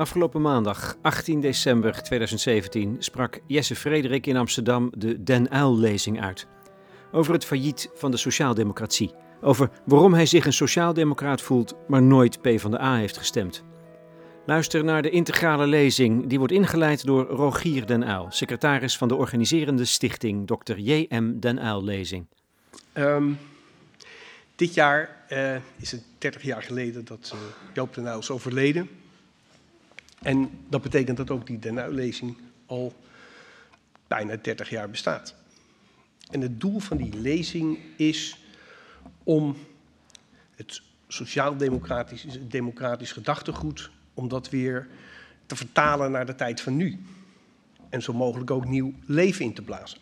Afgelopen maandag, 18 december 2017, sprak Jesse Frederik in Amsterdam de Den Uyl-lezing uit. Over het failliet van de sociaaldemocratie. Over waarom hij zich een sociaaldemocraat voelt, maar nooit PvdA heeft gestemd. Luister naar de integrale lezing, die wordt ingeleid door Rogier Den Uyl, secretaris van de organiserende stichting Dr. J.M. Den Uyl-lezing. Um, dit jaar uh, is het 30 jaar geleden dat uh, Joop den Uyl is overleden. En dat betekent dat ook die Den Uyl-lezing al bijna 30 jaar bestaat. En het doel van die lezing is om het sociaal-democratisch democratisch gedachtegoed, om dat weer te vertalen naar de tijd van nu. En zo mogelijk ook nieuw leven in te blazen.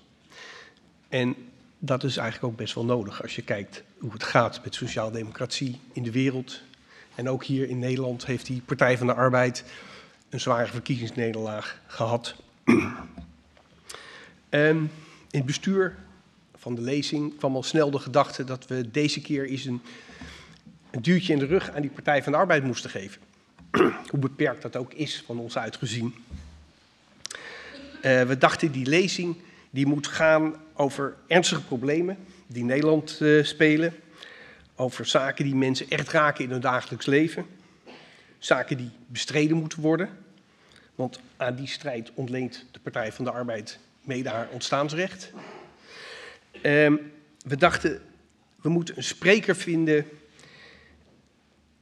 En dat is eigenlijk ook best wel nodig als je kijkt hoe het gaat met sociaaldemocratie in de wereld. En ook hier in Nederland heeft die Partij van de Arbeid een zware verkiezingsnederlaag gehad. um, in het bestuur van de lezing kwam al snel de gedachte dat we deze keer eens een, een duwtje in de rug aan die Partij van de Arbeid moesten geven. Hoe beperkt dat ook is van ons uitgezien. Uh, we dachten die lezing die moet gaan over ernstige problemen die Nederland uh, spelen. Over zaken die mensen echt raken in hun dagelijks leven. Zaken die bestreden moeten worden. Want aan die strijd ontleent de Partij van de Arbeid mede haar ontstaansrecht. Um, we dachten, we moeten een spreker vinden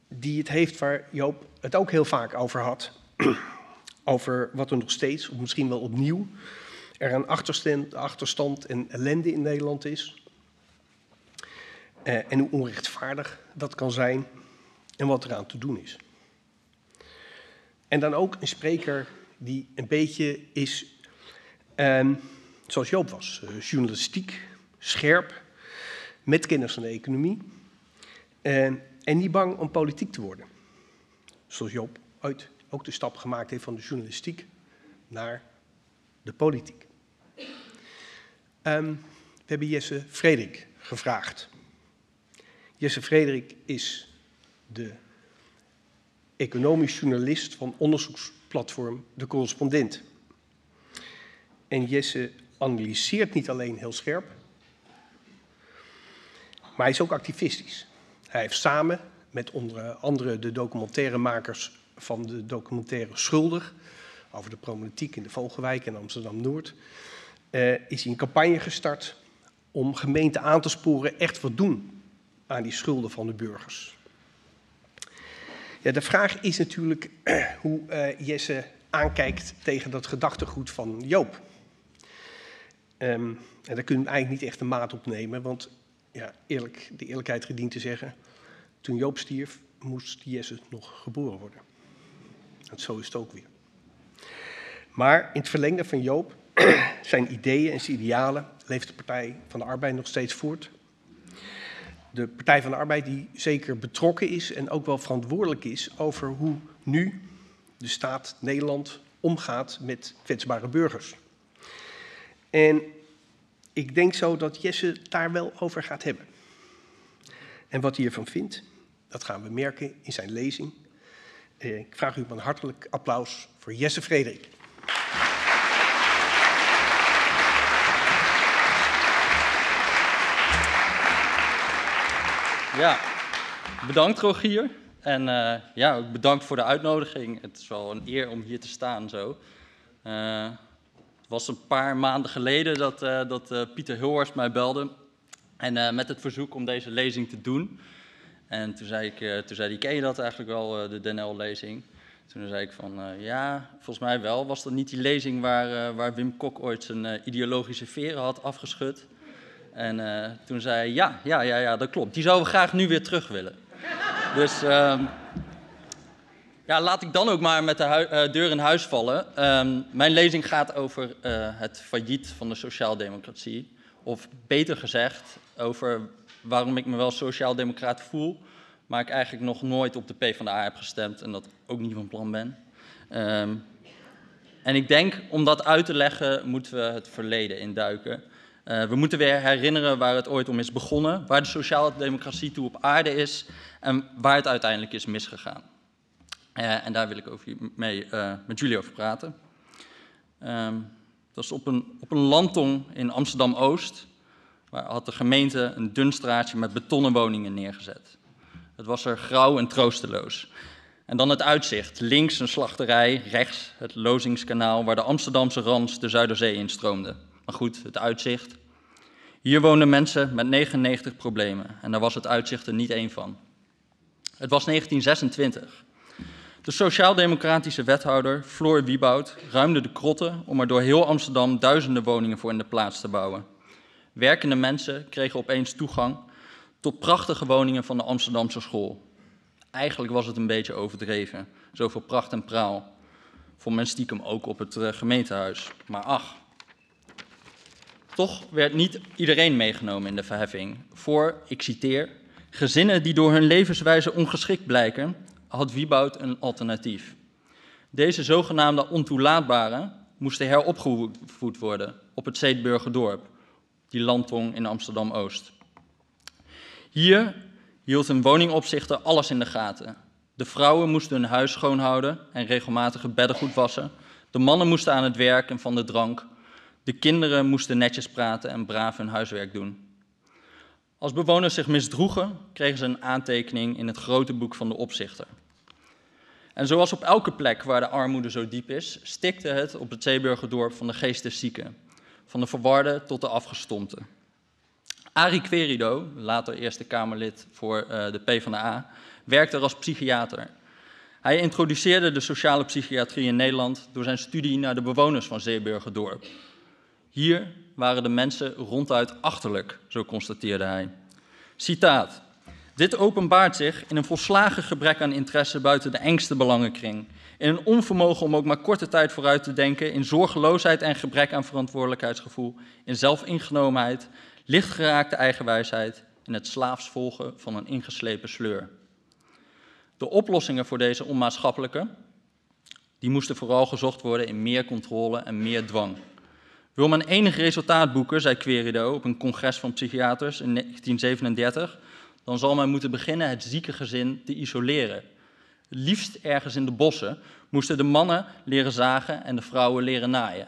die het heeft waar Joop het ook heel vaak over had. over wat er nog steeds, of misschien wel opnieuw, er een achterstand, achterstand en ellende in Nederland is. Uh, en hoe onrechtvaardig dat kan zijn en wat eraan te doen is. En dan ook een spreker die een beetje is um, zoals Joop was, uh, journalistiek, scherp, met kennis van de economie uh, en niet bang om politiek te worden. Zoals Joop uit ook de stap gemaakt heeft van de journalistiek naar de politiek. Um, we hebben Jesse Frederik gevraagd. Jesse Frederik is de economisch journalist van onderzoeksplatform De Correspondent. En Jesse analyseert niet alleen heel scherp, maar hij is ook activistisch. Hij heeft samen met onder andere de documentairemakers van de documentaire Schuldig, over de problematiek in de Vogelwijk en Amsterdam-Noord, uh, is hij een campagne gestart om gemeenten aan te sporen echt wat doen aan die schulden van de burgers. Ja, de vraag is natuurlijk hoe uh, Jesse aankijkt tegen dat gedachtegoed van Joop. Um, en daar kunnen we eigenlijk niet echt een maat op nemen, want ja, eerlijk, de eerlijkheid gedient te zeggen, toen Joop stierf, moest Jesse nog geboren worden. En zo is het ook weer. Maar in het verlengde van Joop, zijn ideeën en zijn idealen, leeft de Partij van de Arbeid nog steeds voort de Partij van de Arbeid die zeker betrokken is en ook wel verantwoordelijk is over hoe nu de staat Nederland omgaat met kwetsbare burgers. En ik denk zo dat Jesse daar wel over gaat hebben. En wat hij ervan vindt, dat gaan we merken in zijn lezing. Eh, ik vraag u een hartelijk applaus voor Jesse Frederik. Ja, bedankt Rogier. En uh, ja, ook bedankt voor de uitnodiging. Het is wel een eer om hier te staan zo. Uh, het was een paar maanden geleden dat, uh, dat Pieter Hilhorst mij belde. En met het verzoek om deze lezing te doen. En toen zei ik, toen zei hij, ken je dat eigenlijk wel, de DNL-lezing? Toen zei ik van, ja, volgens mij wel. Was dat niet die lezing waar, waar Wim Kok ooit zijn ideologische veren had afgeschud? En uh, toen zei hij, ja, ja, ja, ja, dat klopt. Die zouden we graag nu weer terug willen. dus um, ja, laat ik dan ook maar met de uh, deur in huis vallen. Um, mijn lezing gaat over uh, het failliet van de sociaaldemocratie. Of beter gezegd, over waarom ik me wel sociaaldemocraat voel, maar ik eigenlijk nog nooit op de PvdA heb gestemd en dat ook niet van plan ben. Um, en ik denk, om dat uit te leggen, moeten we het verleden induiken. Uh, we moeten weer herinneren waar het ooit om is begonnen, waar de sociale democratie toe op aarde is en waar het uiteindelijk is misgegaan. Uh, en daar wil ik over mee, uh, met jullie over praten. Um, dat is op een, op een landtong in Amsterdam-Oost, waar had de gemeente een dun straatje met betonnen woningen neergezet. Het was er grauw en troosteloos. En dan het uitzicht. Links een slachterij, rechts het Lozingskanaal waar de Amsterdamse Rans de Zuiderzee instroomde. Maar goed, het uitzicht. Hier woonden mensen met 99 problemen en daar was het uitzicht er niet één van. Het was 1926. De sociaal-democratische wethouder Floor Wieboud ruimde de krotten om er door heel Amsterdam duizenden woningen voor in de plaats te bouwen. Werkende mensen kregen opeens toegang tot prachtige woningen van de Amsterdamse school. Eigenlijk was het een beetje overdreven, zoveel pracht en praal. Vond men stiekem ook op het eh, gemeentehuis. Maar ach, toch werd niet iedereen meegenomen in de verheffing. Voor, ik citeer, gezinnen die door hun levenswijze ongeschikt blijken, had Wieboud een alternatief. Deze zogenaamde ontoelaatbaren moesten heropgevoed worden op het Zeetburgerdorp, die landtong in Amsterdam-Oost. Hier hield een woningopzichter alles in de gaten. De vrouwen moesten hun huis schoonhouden en regelmatig beddengoed wassen. De mannen moesten aan het werk en van de drank. De kinderen moesten netjes praten en braaf hun huiswerk doen. Als bewoners zich misdroegen, kregen ze een aantekening in het grote boek van de opzichter. En zoals op elke plek waar de armoede zo diep is, stikte het op het Zeeburgerdorp van de geesteszieken, van de verwarde tot de afgestompte. Arie Querido, later Eerste Kamerlid voor uh, de PvdA, werkte er als psychiater. Hij introduceerde de sociale psychiatrie in Nederland door zijn studie naar de bewoners van Zeeburgerdorp. Hier waren de mensen ronduit achterlijk, zo constateerde hij. Citaat. Dit openbaart zich in een volslagen gebrek aan interesse buiten de engste belangenkring. In een onvermogen om ook maar korte tijd vooruit te denken, in zorgeloosheid en gebrek aan verantwoordelijkheidsgevoel, in zelfingenomenheid, lichtgeraakte eigenwijsheid en het slaafs volgen van een ingeslepen sleur. De oplossingen voor deze onmaatschappelijke, die moesten vooral gezocht worden in meer controle en meer dwang. Wil men enig resultaat boeken, zei Querido op een congres van psychiaters in 1937, dan zal men moeten beginnen het zieke gezin te isoleren. Liefst ergens in de bossen moesten de mannen leren zagen en de vrouwen leren naaien.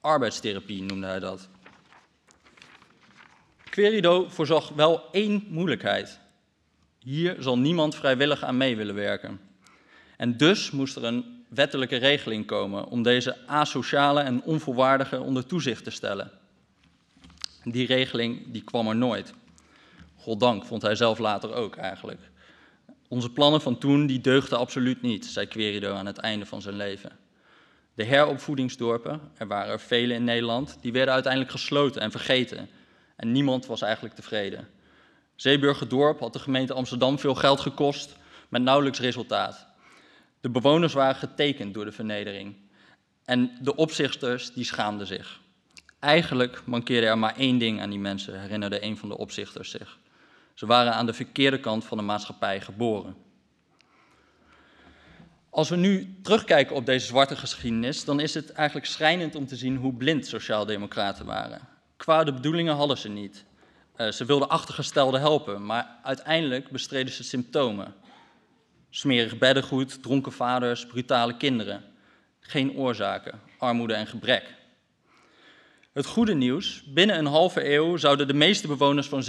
Arbeidstherapie noemde hij dat. Querido voorzag wel één moeilijkheid. Hier zal niemand vrijwillig aan mee willen werken. En dus moest er een wettelijke regeling komen om deze asociale en onvolwaardige onder toezicht te stellen. Die regeling die kwam er nooit. Goddank, vond hij zelf later ook eigenlijk. Onze plannen van toen die deugden absoluut niet, zei Querido aan het einde van zijn leven. De heropvoedingsdorpen, er waren er vele in Nederland, die werden uiteindelijk gesloten en vergeten. En niemand was eigenlijk tevreden. Zeeburgerdorp had de gemeente Amsterdam veel geld gekost, met nauwelijks resultaat. De bewoners waren getekend door de vernedering. En de opzichters die schaamden zich. Eigenlijk mankeerde er maar één ding aan die mensen, herinnerde een van de opzichters zich. Ze waren aan de verkeerde kant van de maatschappij geboren. Als we nu terugkijken op deze zwarte geschiedenis, dan is het eigenlijk schrijnend om te zien hoe blind sociaaldemocraten waren. Kwade bedoelingen hadden ze niet. Uh, ze wilden achtergestelden helpen, maar uiteindelijk bestreden ze symptomen. Smerig beddengoed, dronken vaders, brutale kinderen. Geen oorzaken, armoede en gebrek. Het goede nieuws, binnen een halve eeuw zouden de meeste bewoners van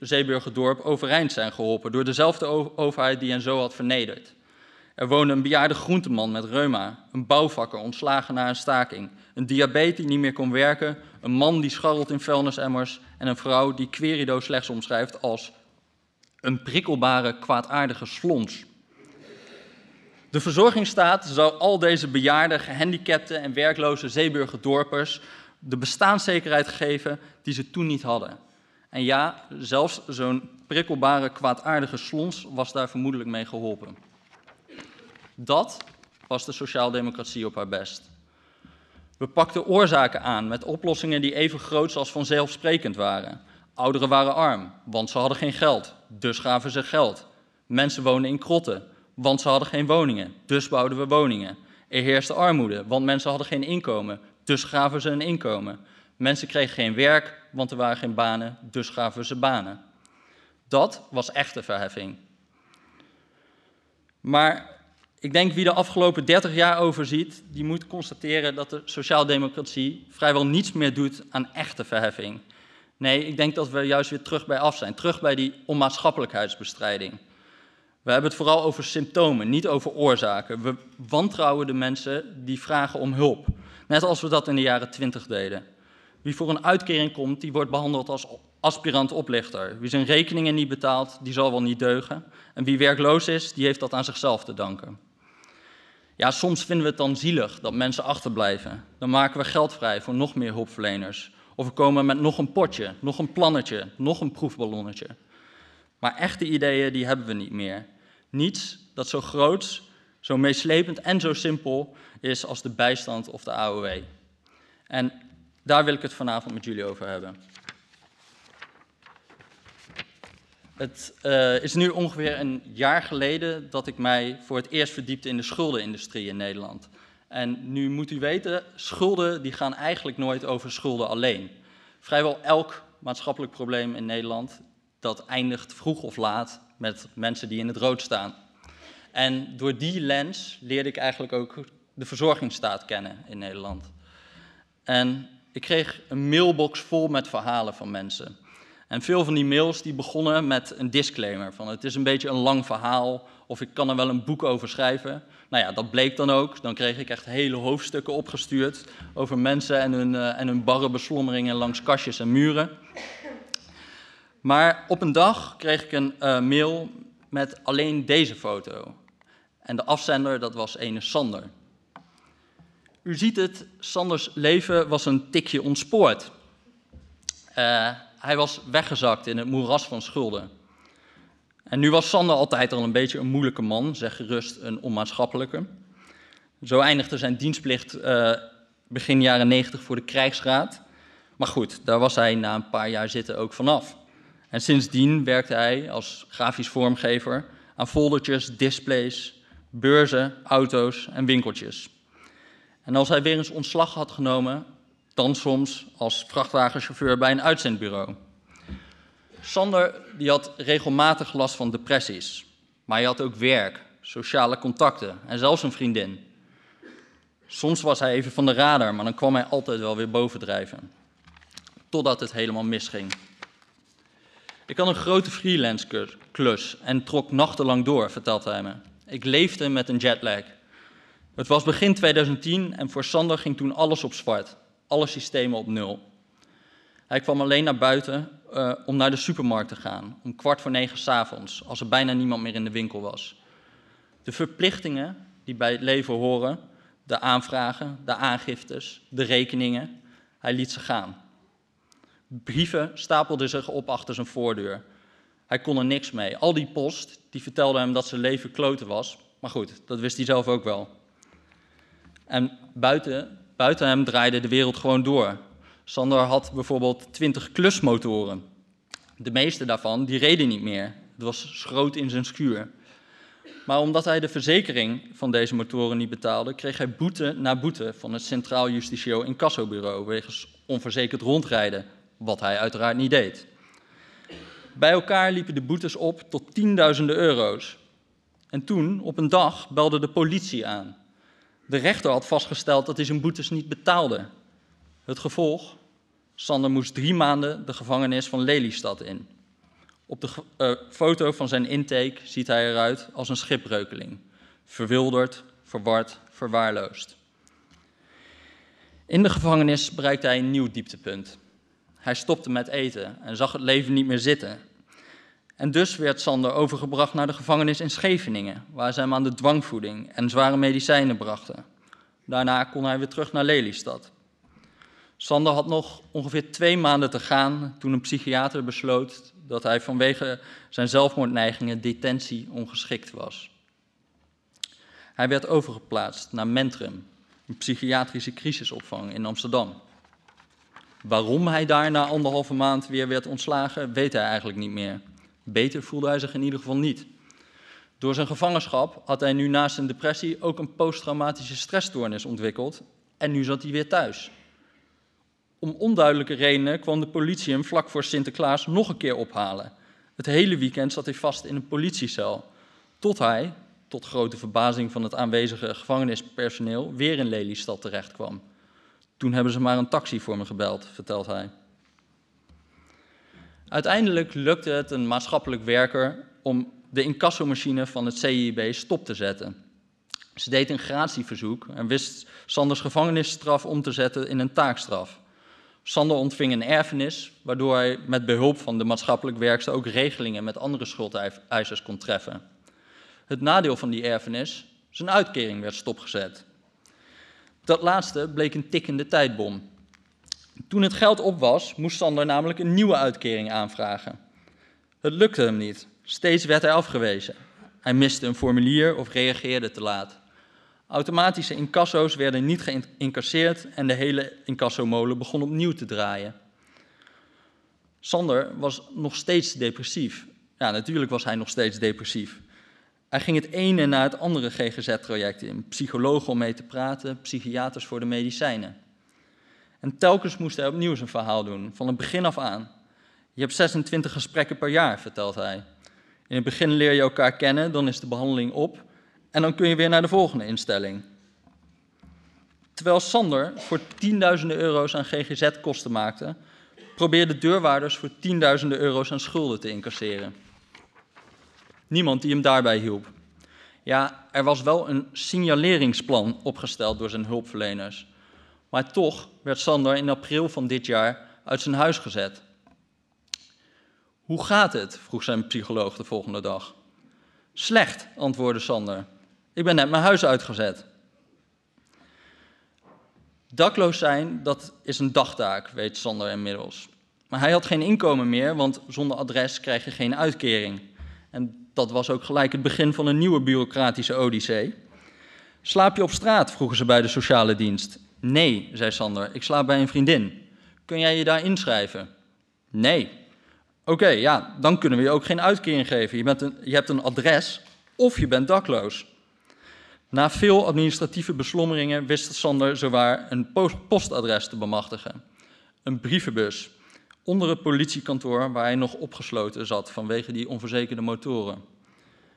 Zeeburgerdorp overeind zijn geholpen door dezelfde overheid die hen zo had vernederd. Er woonde een bejaarde groenteman met reuma, een bouwvakker ontslagen na een staking, een diabetes die niet meer kon werken, een man die scharrelt in vuilnisemmers en een vrouw die Querido slechts omschrijft als een prikkelbare, kwaadaardige slons. De verzorgingsstaat zou al deze bejaarde, gehandicapte en werkloze Zeeburgerdorpers de bestaanszekerheid geven die ze toen niet hadden. En ja, zelfs zo'n prikkelbare, kwaadaardige slons was daar vermoedelijk mee geholpen. Dat was de sociaaldemocratie op haar best. We pakten oorzaken aan met oplossingen die even groot als vanzelfsprekend waren. Ouderen waren arm, want ze hadden geen geld, dus gaven ze geld. Mensen woonden in krotten, want ze hadden geen woningen, dus bouwden we woningen. Er heerste armoede, want mensen hadden geen inkomen, dus gaven ze een inkomen. Mensen kregen geen werk, want er waren geen banen, dus gaven ze banen. Dat was echte verheffing. Maar ik denk wie de afgelopen 30 jaar overziet, die moet constateren dat de sociaaldemocratie vrijwel niets meer doet aan echte verheffing. Nee, ik denk dat we juist weer terug bij af zijn, terug bij die onmaatschappelijkheidsbestrijding. We hebben het vooral over symptomen, niet over oorzaken. We wantrouwen de mensen die vragen om hulp, net als we dat in de jaren 20 deden. Wie voor een uitkering komt, die wordt behandeld als aspirant oplichter. Wie zijn rekeningen niet betaalt, die zal wel niet deugen. En wie werkloos is, die heeft dat aan zichzelf te danken. Ja, soms vinden we het dan zielig dat mensen achterblijven. Dan maken we geld vrij voor nog meer hulpverleners. Of we komen met nog een potje, nog een plannetje, nog een proefballonnetje. Maar echte ideeën, die hebben we niet meer. Niets dat zo groot, zo meeslepend en zo simpel is als de bijstand of de AOW. En daar wil ik het vanavond met jullie over hebben. Het uh, is nu ongeveer een jaar geleden dat ik mij voor het eerst verdiepte in de schuldenindustrie in Nederland. En nu moet u weten, schulden die gaan eigenlijk nooit over schulden alleen. Vrijwel elk maatschappelijk probleem in Nederland, dat eindigt vroeg of laat met mensen die in het rood staan. En door die lens leerde ik eigenlijk ook de verzorgingsstaat kennen in Nederland. En ik kreeg een mailbox vol met verhalen van mensen. En veel van die mails die begonnen met een disclaimer van het is een beetje een lang verhaal of ik kan er wel een boek over schrijven. Nou ja, dat bleek dan ook. Dan kreeg ik echt hele hoofdstukken opgestuurd over mensen en hun, uh, en hun barre beslommeringen langs kastjes en muren. Maar op een dag kreeg ik een uh, mail met alleen deze foto. En de afzender, dat was ene Sander. U ziet het, Sanders leven was een tikje ontspoord. Uh, hij was weggezakt in het moeras van schulden. En nu was Sander altijd al een beetje een moeilijke man, zeg gerust een onmaatschappelijke. Zo eindigde zijn dienstplicht uh, begin jaren 90 voor de krijgsraad. Maar goed, daar was hij na een paar jaar zitten ook vanaf. En sindsdien werkte hij als grafisch vormgever aan foldertjes, displays, beurzen, auto's en winkeltjes. En als hij weer eens ontslag had genomen, dan soms als vrachtwagenchauffeur bij een uitzendbureau. Sander die had regelmatig last van depressies, maar hij had ook werk, sociale contacten en zelfs een vriendin. Soms was hij even van de radar, maar dan kwam hij altijd wel weer bovendrijven. Totdat het helemaal misging. Ik had een grote freelance klus en trok nachtenlang door, vertelt hij me. Ik leefde met een jetlag. Het was begin 2010 en voor Sander ging toen alles op zwart. Alle systemen op nul. Hij kwam alleen naar buiten uh, om naar de supermarkt te gaan, om kwart voor negen s'avonds, als er bijna niemand meer in de winkel was. De verplichtingen die bij het leven horen, de aanvragen, de aangiftes, de rekeningen, hij liet ze gaan. Brieven stapelden zich op achter zijn voordeur. Hij kon er niks mee. Al die post, die vertelde hem dat zijn leven kloten was. Maar goed, dat wist hij zelf ook wel. En buiten, buiten hem draaide de wereld gewoon door. Sander had bijvoorbeeld 20 klusmotoren. De meeste daarvan die reden niet meer. Het was schroot in zijn schuur. Maar omdat hij de verzekering van deze motoren niet betaalde, kreeg hij boete na boete van het Centraal Justitieel Incassobureau wegens onverzekerd rondrijden, wat hij uiteraard niet deed. Bij elkaar liepen de boetes op tot tienduizenden euro's. En toen, op een dag, belde de politie aan. De rechter had vastgesteld dat hij zijn boetes niet betaalde. Het gevolg? Sander moest drie maanden de gevangenis van Lelystad in. Op de uh, foto van zijn intake ziet hij eruit als een schipbreukeling. Verwilderd, verward, verwaarloosd. In de gevangenis bereikte hij een nieuw dieptepunt. Hij stopte met eten en zag het leven niet meer zitten. En dus werd Sander overgebracht naar de gevangenis in Scheveningen, waar ze hem aan de dwangvoeding en zware medicijnen brachten. Daarna kon hij weer terug naar Lelystad. Sander had nog ongeveer twee maanden te gaan toen een psychiater besloot dat hij vanwege zijn zelfmoordneigingen detentie ongeschikt was. Hij werd overgeplaatst naar Mentrum, een psychiatrische crisisopvang in Amsterdam. Waarom hij daar na anderhalve maand weer werd ontslagen, weet hij eigenlijk niet meer. Beter voelde hij zich in ieder geval niet. Door zijn gevangenschap had hij nu naast zijn depressie ook een posttraumatische stressstoornis ontwikkeld en nu zat hij weer thuis. Om onduidelijke redenen kwam de politie hem vlak voor Sinterklaas nog een keer ophalen. Het hele weekend zat hij vast in een politiecel, tot hij, tot grote verbazing van het aanwezige gevangenispersoneel, weer in Lelystad terecht kwam. Toen hebben ze maar een taxi voor me gebeld, vertelt hij. Uiteindelijk lukte het een maatschappelijk werker om de incassomachine van het CIB stop te zetten. Ze deed een gratieverzoek en wist Sanders gevangenisstraf om te zetten in een taakstraf. Sander ontving een erfenis, waardoor hij met behulp van de maatschappelijk werkster ook regelingen met andere schuldeisers kon treffen. Het nadeel van die erfenis, zijn uitkering werd stopgezet. Dat laatste bleek een tikkende tijdbom. Toen het geld op was, moest Sander namelijk een nieuwe uitkering aanvragen. Het lukte hem niet. Steeds werd hij afgewezen. Hij miste een formulier of reageerde te laat. Automatische incasso's werden niet geïncasseerd en de hele incassomolen begon opnieuw te draaien. Sander was nog steeds depressief. Ja, natuurlijk was hij nog steeds depressief. Hij ging het ene na het andere GGZ-traject in. Psychologen om mee te praten, psychiaters voor de medicijnen. En telkens moest hij opnieuw zijn verhaal doen, van het begin af aan. Je hebt 26 gesprekken per jaar, vertelt hij. In het begin leer je elkaar kennen, dan is de behandeling op en dan kun je weer naar de volgende instelling. Terwijl Sander voor tienduizenden euro's aan GGZ-kosten maakte, probeerde deurwaarders voor tienduizenden euro's aan schulden te incasseren. Niemand die hem daarbij hielp. Ja, er was wel een signaleringsplan opgesteld door zijn hulpverleners. Maar toch werd Sander in april van dit jaar uit zijn huis gezet. Hoe gaat het? vroeg zijn psycholoog de volgende dag. Slecht, antwoordde Sander. Ik ben net mijn huis uitgezet. Dakloos zijn, dat is een dagtaak, weet Sander inmiddels. Maar hij had geen inkomen meer, want zonder adres krijg je geen uitkering. En dat was ook gelijk het begin van een nieuwe bureaucratische odyssee. Slaap je op straat? vroegen ze bij de sociale dienst. Nee, zei Sander, ik slaap bij een vriendin. Kun jij je daar inschrijven? Nee. Oké, ja, dan kunnen we je ook geen uitkering geven. Je, bent een, je hebt een adres of je bent dakloos. Na veel administratieve beslommeringen wist Sander zowaar een postadres te bemachtigen. Een brievenbus onder het politiekantoor waar hij nog opgesloten zat vanwege die onverzekerde motoren.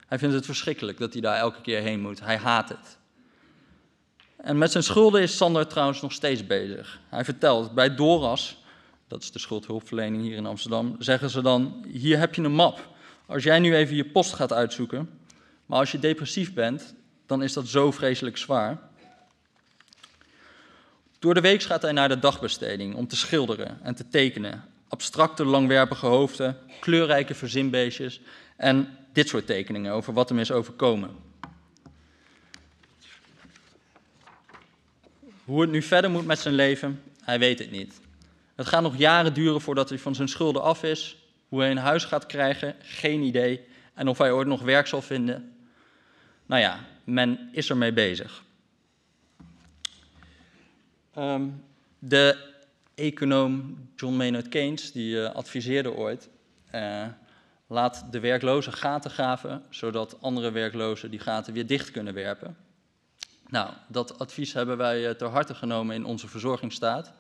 Hij vindt het verschrikkelijk dat hij daar elke keer heen moet. Hij haat het. En met zijn schulden is Sander trouwens nog steeds bezig. Hij vertelt, bij Doras, dat is de schuldhulpverlening hier in Amsterdam, zeggen ze dan, hier heb je een map. Als jij nu even je post gaat uitzoeken, maar als je depressief bent, dan is dat zo vreselijk zwaar. Door de week gaat hij naar de dagbesteding om te schilderen en te tekenen. Abstracte, langwerpige hoofden, kleurrijke verzinbeestjes en dit soort tekeningen over wat hem is overkomen. Hoe het nu verder moet met zijn leven, hij weet het niet. Het gaat nog jaren duren voordat hij van zijn schulden af is. Hoe hij een huis gaat krijgen, geen idee. En of hij ooit nog werk zal vinden. Nou ja, men is ermee bezig. Um, de econoom John Maynard Keynes, die uh, adviseerde ooit, uh, laat de werklozen gaten graven, zodat andere werklozen die gaten weer dicht kunnen werpen. Nou, dat advies hebben wij uh, ter harte genomen in onze verzorgingsstaat.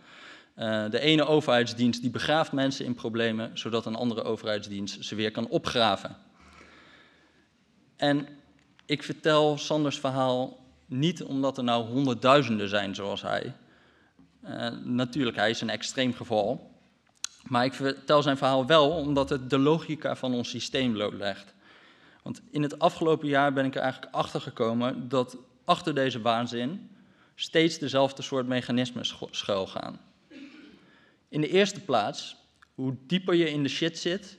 de ene overheidsdienst die begraaft mensen in problemen, zodat een andere overheidsdienst ze weer kan opgraven. En ik vertel Sanders verhaal niet omdat er nou honderdduizenden zijn zoals hij. Uh, natuurlijk, hij is een extreem geval. Maar ik vertel zijn verhaal wel omdat het de logica van ons systeem blootlegt. Want in het afgelopen jaar ben ik er eigenlijk achter gekomen dat achter deze waanzin steeds dezelfde soort mechanismen schuilgaan. In de eerste plaats, hoe dieper je in de shit zit,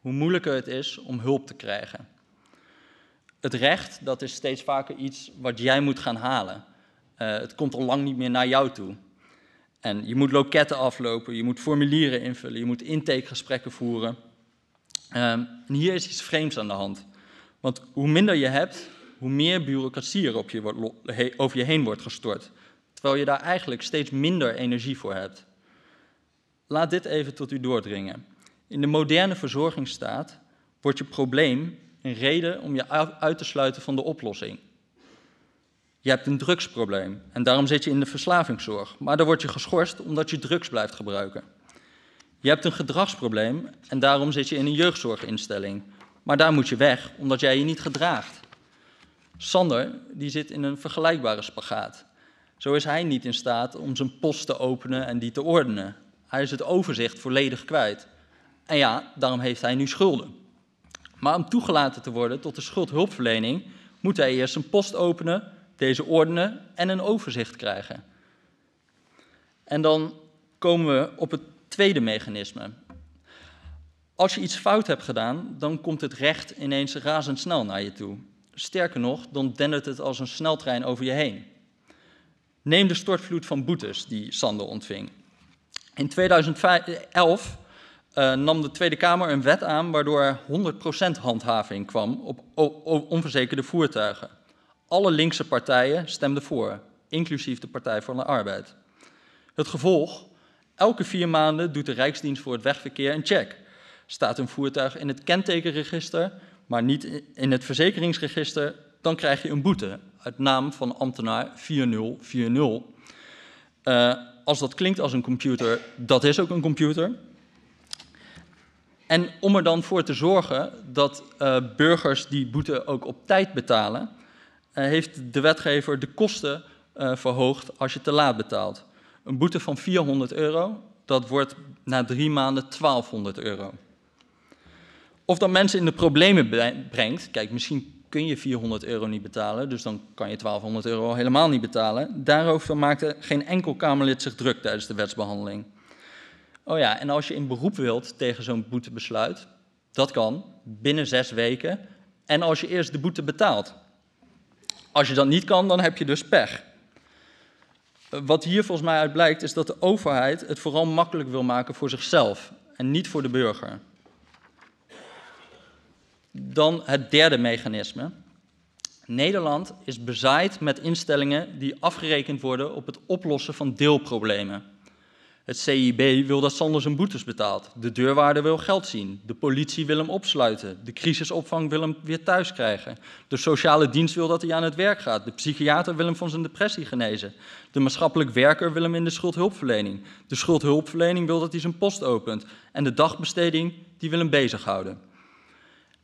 hoe moeilijker het is om hulp te krijgen het recht, dat is steeds vaker iets wat jij moet gaan halen. Uh, het komt al lang niet meer naar jou toe. En je moet loketten aflopen, je moet formulieren invullen, je moet intakegesprekken voeren. Uh, en hier is iets vreemds aan de hand. Want hoe minder je hebt, hoe meer bureaucratie er op je wordt, over je heen wordt gestort. Terwijl je daar eigenlijk steeds minder energie voor hebt. Laat dit even tot u doordringen. In de moderne verzorgingsstaat wordt je probleem een reden om je uit te sluiten van de oplossing. Je hebt een drugsprobleem en daarom zit je in de verslavingszorg, maar dan word je geschorst omdat je drugs blijft gebruiken. Je hebt een gedragsprobleem en daarom zit je in een jeugdzorginstelling, maar daar moet je weg omdat jij je niet gedraagt. Sander die zit in een vergelijkbare spagaat. Zo is hij niet in staat om zijn post te openen en die te ordenen. Hij is het overzicht volledig kwijt. En ja, daarom heeft hij nu schulden. Maar om toegelaten te worden tot de schuldhulpverlening moet hij eerst een post openen, deze ordenen en een overzicht krijgen. En dan komen we op het tweede mechanisme. Als je iets fout hebt gedaan, dan komt het recht ineens razendsnel naar je toe. Sterker nog, dan dendert het als een sneltrein over je heen. Neem de stortvloed van boetes die Sander ontving. In 2011 uh, eh, nam de Tweede Kamer een wet aan waardoor er 100% handhaving kwam op onverzekerde voertuigen. Alle linkse partijen stemden voor, inclusief de Partij voor de Arbeid. Het gevolg? Elke vier maanden doet de Rijksdienst voor het Wegverkeer een check. Staat een voertuig in het kentekenregister, maar niet in het verzekeringsregister, dan krijg je een boete uit naam van ambtenaar 4040. Uh, als dat klinkt als een computer, dat is ook een computer. En om er dan voor te zorgen dat uh, burgers die boete ook op tijd betalen, heeft de wetgever de kosten uh, verhoogd als je te laat betaalt. Een boete van 400 euro, dat wordt na drie maanden 1200 euro. Of dat mensen in de problemen brengt, kijk, misschien kun je 400 euro niet betalen, dus dan kan je 1200 euro helemaal niet betalen. Daarover maakte geen enkel Kamerlid zich druk tijdens de wetsbehandeling. Oh ja, en als je in beroep wilt tegen zo'n boetebesluit, dat kan binnen zes weken en als je eerst de boete betaalt. Als je dat niet kan, dan heb je dus pech. Wat hier volgens mij uit blijkt, is dat de overheid het vooral makkelijk wil maken voor zichzelf en niet voor de burger. Dan het derde mechanisme. Nederland is bezaaid met instellingen die afgerekend worden op het oplossen van deelproblemen. Het CIB wil dat Sander zijn boetes betaalt. De deurwaarder wil geld zien. De politie wil hem opsluiten. De crisisopvang wil hem weer thuis krijgen. De sociale dienst wil dat hij aan het werk gaat. De psychiater wil hem van zijn depressie genezen. De maatschappelijk werker wil hem in de schuldhulpverlening. De schuldhulpverlening wil dat hij zijn post opent. En de dagbesteding die wil hem bezighouden.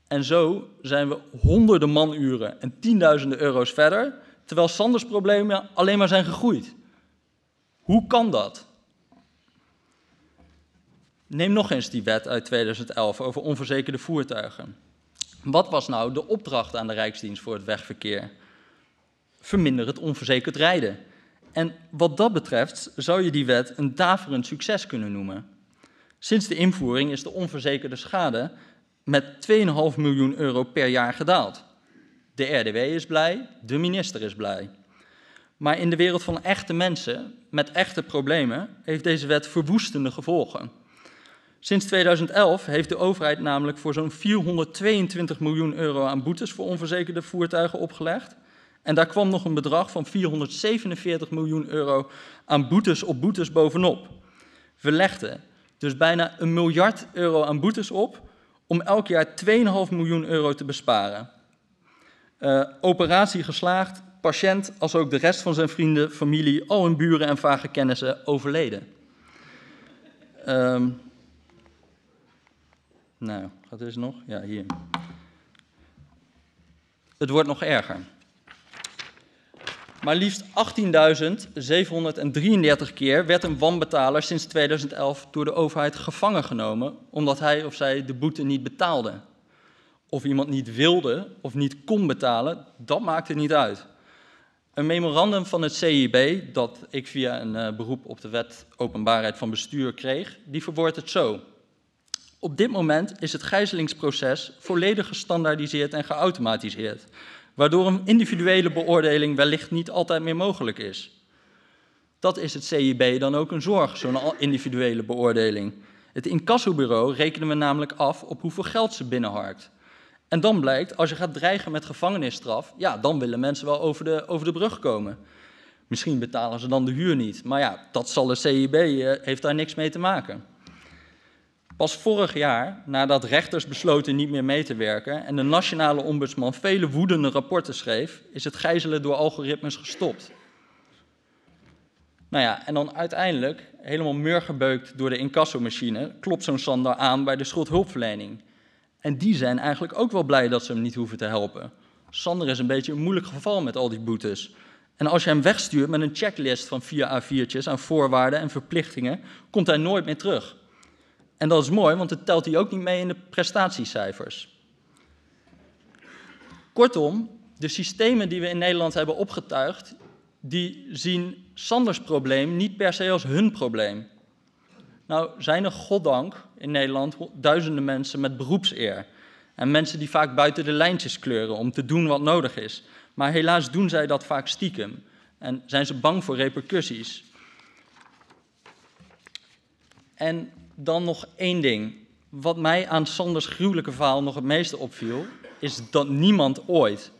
En zo zijn we honderden manuren en tienduizenden euro's verder, terwijl Sanders problemen alleen maar zijn gegroeid. Hoe kan dat? Neem nog eens die wet uit 2011 over onverzekerde voertuigen. Wat was nou de opdracht aan de Rijksdienst voor het wegverkeer? Verminder het onverzekerd rijden. En wat dat betreft zou je die wet een daverend succes kunnen noemen. Sinds de invoering is de onverzekerde schade met 2,5 miljoen euro per jaar gedaald. De RDW is blij, de minister is blij. Maar in de wereld van echte mensen met echte problemen heeft deze wet verwoestende gevolgen. Sinds 2011 heeft de overheid namelijk voor zo'n 422 miljoen euro aan boetes voor onverzekerde voertuigen opgelegd. En daar kwam nog een bedrag van 447 miljoen euro aan boetes op boetes bovenop. We legden dus bijna een miljard euro aan boetes op om elk jaar 2,5 miljoen euro te besparen. Uh, operatie geslaagd, patiënt als ook de rest van zijn vrienden, familie, al hun buren en vage kennissen overleden. Um, nou, gaat dus nog? Ja, hier. Het wordt nog erger. Maar liefst 18.733 keer werd een wanbetaler sinds 2011 door de overheid gevangen genomen omdat hij of zij de boete niet betaalde. Of iemand niet wilde of niet kon betalen, dat maakte niet uit. Een memorandum van het CIB, dat ik via een uh, beroep op de wet openbaarheid van bestuur kreeg, die verwoordt het zo. Op dit moment is het gijzelingsproces volledig gestandaardiseerd en geautomatiseerd waardoor een individuele beoordeling wellicht niet altijd meer mogelijk is. Dat is het CIB dan ook een zorg, zo'n individuele beoordeling. Het incassobureau rekenen we namelijk af op hoeveel geld ze binnenharkt. En dan blijkt, als je gaat dreigen met gevangenisstraf, ja, dan willen mensen wel over de, over de brug komen. Misschien betalen ze dan de huur niet, maar ja, dat zal de CIB, eh, heeft daar niks mee te maken. Pas vorig jaar, nadat rechters besloten niet meer mee te werken en de nationale ombudsman vele woedende rapporten schreef, is het gijzelen door algoritmes gestopt. Nou ja, en dan uiteindelijk, helemaal murgebeukt door de incassomachine, klopt zo'n Sander aan bij de schuldhulpverlening. En die zijn eigenlijk ook wel blij dat ze hem niet hoeven te helpen. Sander is een beetje een moeilijk geval met al die boetes. En als je hem wegstuurt met een checklist van vier A4'tjes aan voorwaarden en verplichtingen, komt hij nooit meer terug. En dat is mooi, want het telt hij ook niet mee in de prestatiecijfers. Kortom, de systemen die we in Nederland hebben opgetuigd, die zien Sanders probleem niet per se als hun probleem. Nou zijn er goddank in Nederland duizenden mensen met beroepseer. En mensen die vaak buiten de lijntjes kleuren om te doen wat nodig is. Maar helaas doen zij dat vaak stiekem. En zijn ze bang voor repercussies. En dan nog één ding. Wat mij aan Sanders gruwelijke verhaal nog het meeste opviel, is dat niemand ooit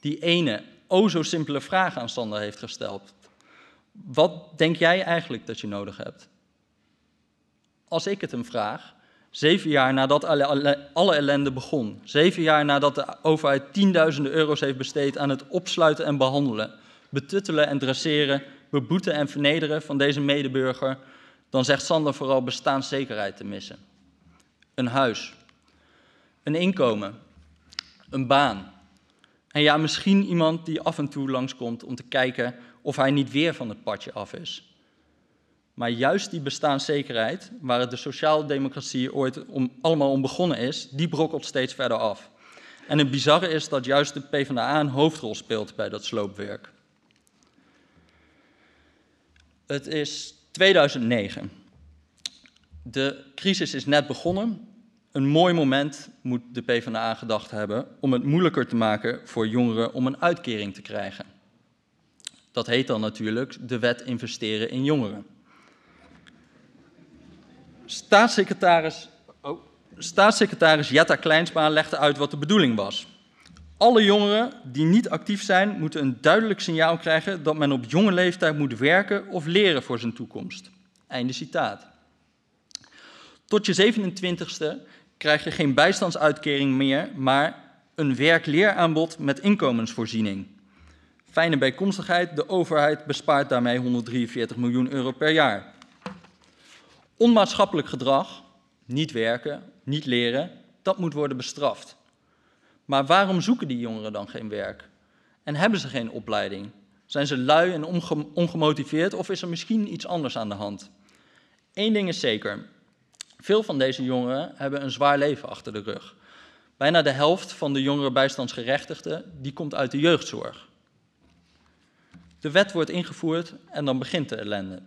die ene, o zo simpele vraag aan Sander heeft gesteld. Wat denk jij eigenlijk dat je nodig hebt? Als ik het hem vraag, zeven jaar nadat alle, ellende begon, zeven jaar nadat de overheid tienduizenden euro's heeft besteed aan het opsluiten en behandelen, betuttelen en dresseren, beboeten en vernederen van deze medeburger, dan zegt Sander vooral bestaanszekerheid te missen. Een huis, een inkomen, een baan. En ja, misschien iemand die af en toe langskomt om te kijken of hij niet weer van het padje af is. Maar juist die bestaanszekerheid, waar de sociaaldemocratie ooit om, allemaal om begonnen is, die brokkelt steeds verder af. En het bizarre is dat juist de PvdA een hoofdrol speelt bij dat sloopwerk. Het is 2009. De crisis is net begonnen. Een mooi moment moet de PvdA gedacht hebben om het moeilijker te maken voor jongeren om een uitkering te krijgen. Dat heet dan natuurlijk de wet investeren in jongeren. Staatssecretaris, oh, staatssecretaris Jetta Kleinsma legde uit wat de bedoeling was. Alle jongeren die niet actief zijn, moeten een duidelijk signaal krijgen dat men op jonge leeftijd moet werken of leren voor zijn toekomst. Einde citaat. Tot je 27ste krijg je geen bijstandsuitkering meer, maar een werk-leeraanbod met inkomensvoorziening. Fijne bijkomstigheid, de overheid bespaart daarmee 143 miljoen euro per jaar. Onmaatschappelijk gedrag, niet werken, niet leren, dat moet worden bestraft. Maar waarom zoeken die jongeren dan geen werk? En hebben ze geen opleiding? Zijn ze lui en ongemotiveerd of is er misschien iets anders aan de hand? Eén ding is zeker. Veel van deze jongeren hebben een zwaar leven achter de rug. Bijna de helft van de jongere bijstandsgerechtigden die komt uit de jeugdzorg. De wet wordt ingevoerd en dan begint de ellende.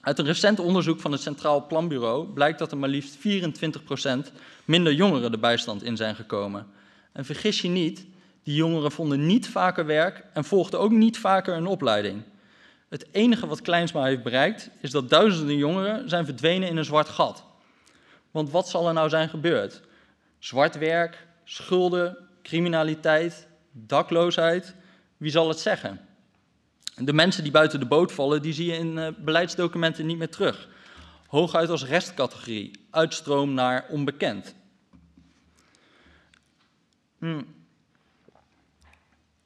Uit een recent onderzoek van het Centraal Planbureau blijkt dat er maar liefst 24% minder jongeren de bijstand in zijn gekomen. En vergis je niet, die jongeren vonden niet vaker werk en volgden ook niet vaker een opleiding. Het enige wat Kleinsma heeft bereikt is dat duizenden jongeren zijn verdwenen in een zwart gat. Want wat zal er nou zijn gebeurd? Zwart werk, schulden, criminaliteit, dakloosheid, wie zal het zeggen? De mensen die buiten de boot vallen, die zie je in uh, beleidsdocumenten niet meer terug. Hooguit als restcategorie, uitstroom naar onbekend. Hmm.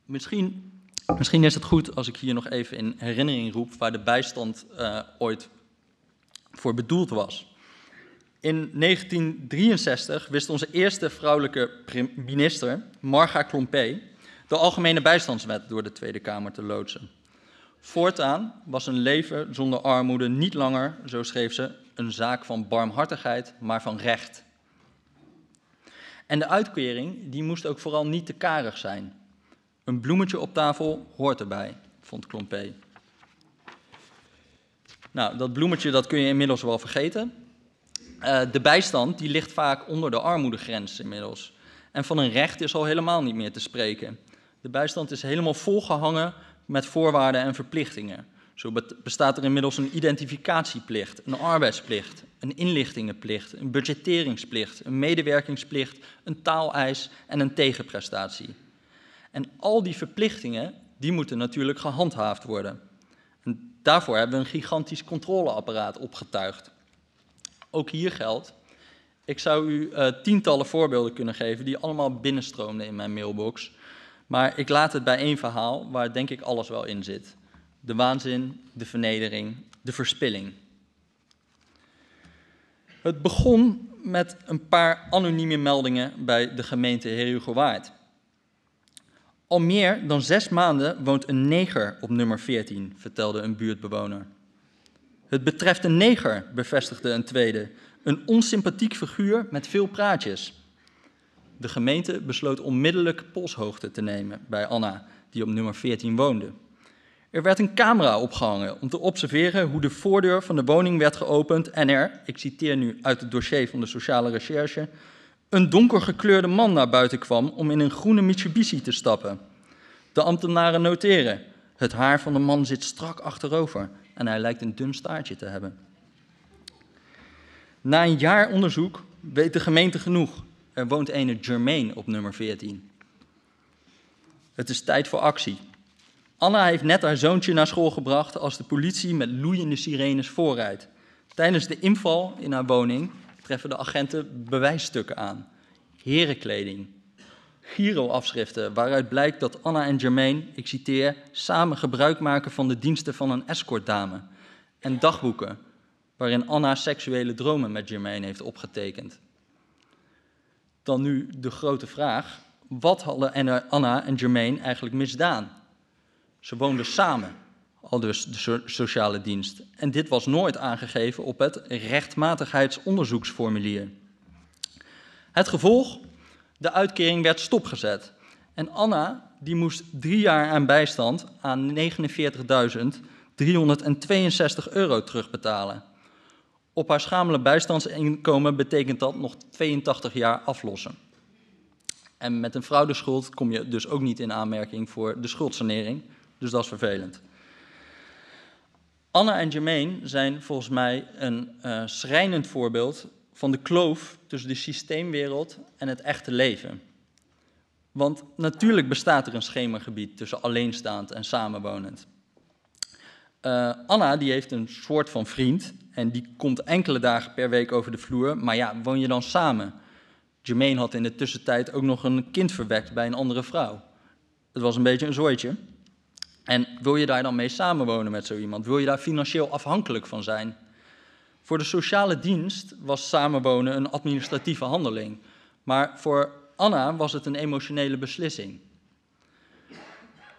Misschien, misschien is het goed als ik hier nog even in herinnering roep waar de bijstand uh, ooit voor bedoeld was. In 1963 wist onze eerste vrouwelijke minister, Marga Klompé, de Algemene Bijstandswet door de Tweede Kamer te loodsen. Voortaan was een leven zonder armoede niet langer, zo schreef ze, een zaak van barmhartigheid, maar van recht. En de uitkering die moest ook vooral niet te karig zijn. Een bloemetje op tafel hoort erbij, vond Klompé. Nou, dat bloemetje dat kun je inmiddels wel vergeten. Uh, de bijstand die ligt vaak onder de armoedegrens inmiddels. En van een recht is al helemaal niet meer te spreken. De bijstand is helemaal volgehangen met voorwaarden en verplichtingen. Zo bestaat er inmiddels een identificatieplicht, een arbeidsplicht, een inlichtingenplicht, een budgetteringsplicht, een medewerkingsplicht, een taaleis en een tegenprestatie. En al die verplichtingen, die moeten natuurlijk gehandhaafd worden. En daarvoor hebben we een gigantisch controleapparaat opgetuigd. Ook hier geldt, ik zou u uh, tientallen voorbeelden kunnen geven die allemaal binnenstroomden in mijn mailbox. Maar ik laat het bij één verhaal waar denk ik alles wel in zit. De waanzin, de vernedering, de verspilling. Het begon met een paar anonieme meldingen bij de gemeente Herugowaard. Al meer dan zes maanden woont een neger op nummer 14, vertelde een buurtbewoner. Het betreft een neger, bevestigde een tweede. Een onsympathiek figuur met veel praatjes. De gemeente besloot onmiddellijk polshoogte te nemen bij Anna, die op nummer 14 woonde. Er werd een camera opgehangen om te observeren hoe de voordeur van de woning werd geopend en er, ik citeer nu uit het dossier van de sociale recherche, een donkergekleurde man naar buiten kwam om in een groene Mitsubishi te stappen. De ambtenaren noteren: het haar van de man zit strak achterover en hij lijkt een dun staartje te hebben. Na een jaar onderzoek weet de gemeente genoeg. Er woont ene Germain op nummer 14. Het is tijd voor actie. Anna heeft net haar zoontje naar school gebracht als de politie met loeiende sirenes voorrijdt. Tijdens de inval in haar woning treffen de agenten bewijsstukken aan. Herenkleding, Giro-afschriften waaruit blijkt dat Anna en Germain, ik citeer, samen gebruik maken van de diensten van een escortdame. En dagboeken waarin Anna seksuele dromen met Germain heeft opgetekend. Dan nu de grote vraag: wat hadden Anna en Germain eigenlijk misdaan? Ze woonden samen, al dus de sociale dienst. En dit was nooit aangegeven op het rechtmatigheidsonderzoeksformulier. Het gevolg? De uitkering werd stopgezet. En Anna die moest drie jaar aan bijstand aan 49.362 euro terugbetalen. Op haar schamele bijstandsinkomen betekent dat nog 82 jaar aflossen. En met een fraudeschuld kom je dus ook niet in aanmerking voor de schuldsanering. Dus dat is vervelend. Anna en Jermaine zijn volgens mij een uh, schrijnend voorbeeld van de kloof tussen de systeemwereld en het echte leven. Want natuurlijk bestaat er een schemergebied tussen alleenstaand en samenwonend. Uh, Anna die heeft een soort van vriend en die komt enkele dagen per week over de vloer, maar ja, woon je dan samen? Jermaine had in de tussentijd ook nog een kind verwekt bij een andere vrouw. Het was een beetje een zooitje. En wil je daar dan mee samenwonen met zo iemand? Wil je daar financieel afhankelijk van zijn? Voor de sociale dienst was samenwonen een administratieve handeling. Maar voor Anna was het een emotionele beslissing.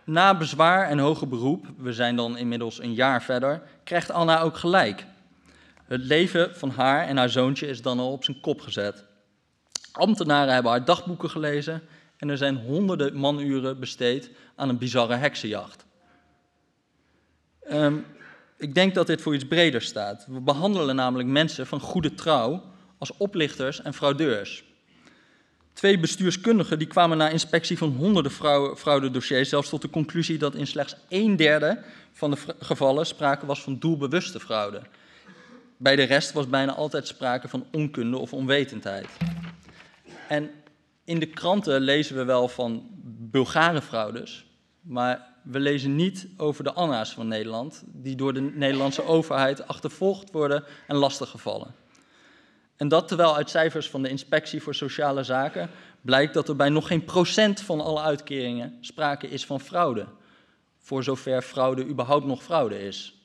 Na bezwaar en hoger beroep, we zijn dan inmiddels een jaar verder, krijgt Anna ook gelijk. Het leven van haar en haar zoontje is dan al op zijn kop gezet. Ambtenaren hebben haar dagboeken gelezen en er zijn honderden manuren besteed aan een bizarre heksenjacht. Um, ik denk dat dit voor iets breder staat. We behandelen namelijk mensen van goede trouw als oplichters en fraudeurs. Twee bestuurskundigen die kwamen na inspectie van honderden fraudedossiers zelfs tot de conclusie dat in slechts een derde van de gevallen sprake was van doelbewuste fraude. Bij de rest was bijna altijd sprake van onkunde of onwetendheid. En in de kranten lezen we wel van Bulgare fraudes, maar we lezen niet over de Anna's van Nederland, die door de Nederlandse overheid achtervolgd worden en lastiggevallen. En dat terwijl uit cijfers van de Inspectie voor Sociale Zaken blijkt dat er bij nog geen procent van alle uitkeringen sprake is van fraude, voor zover fraude überhaupt nog fraude is.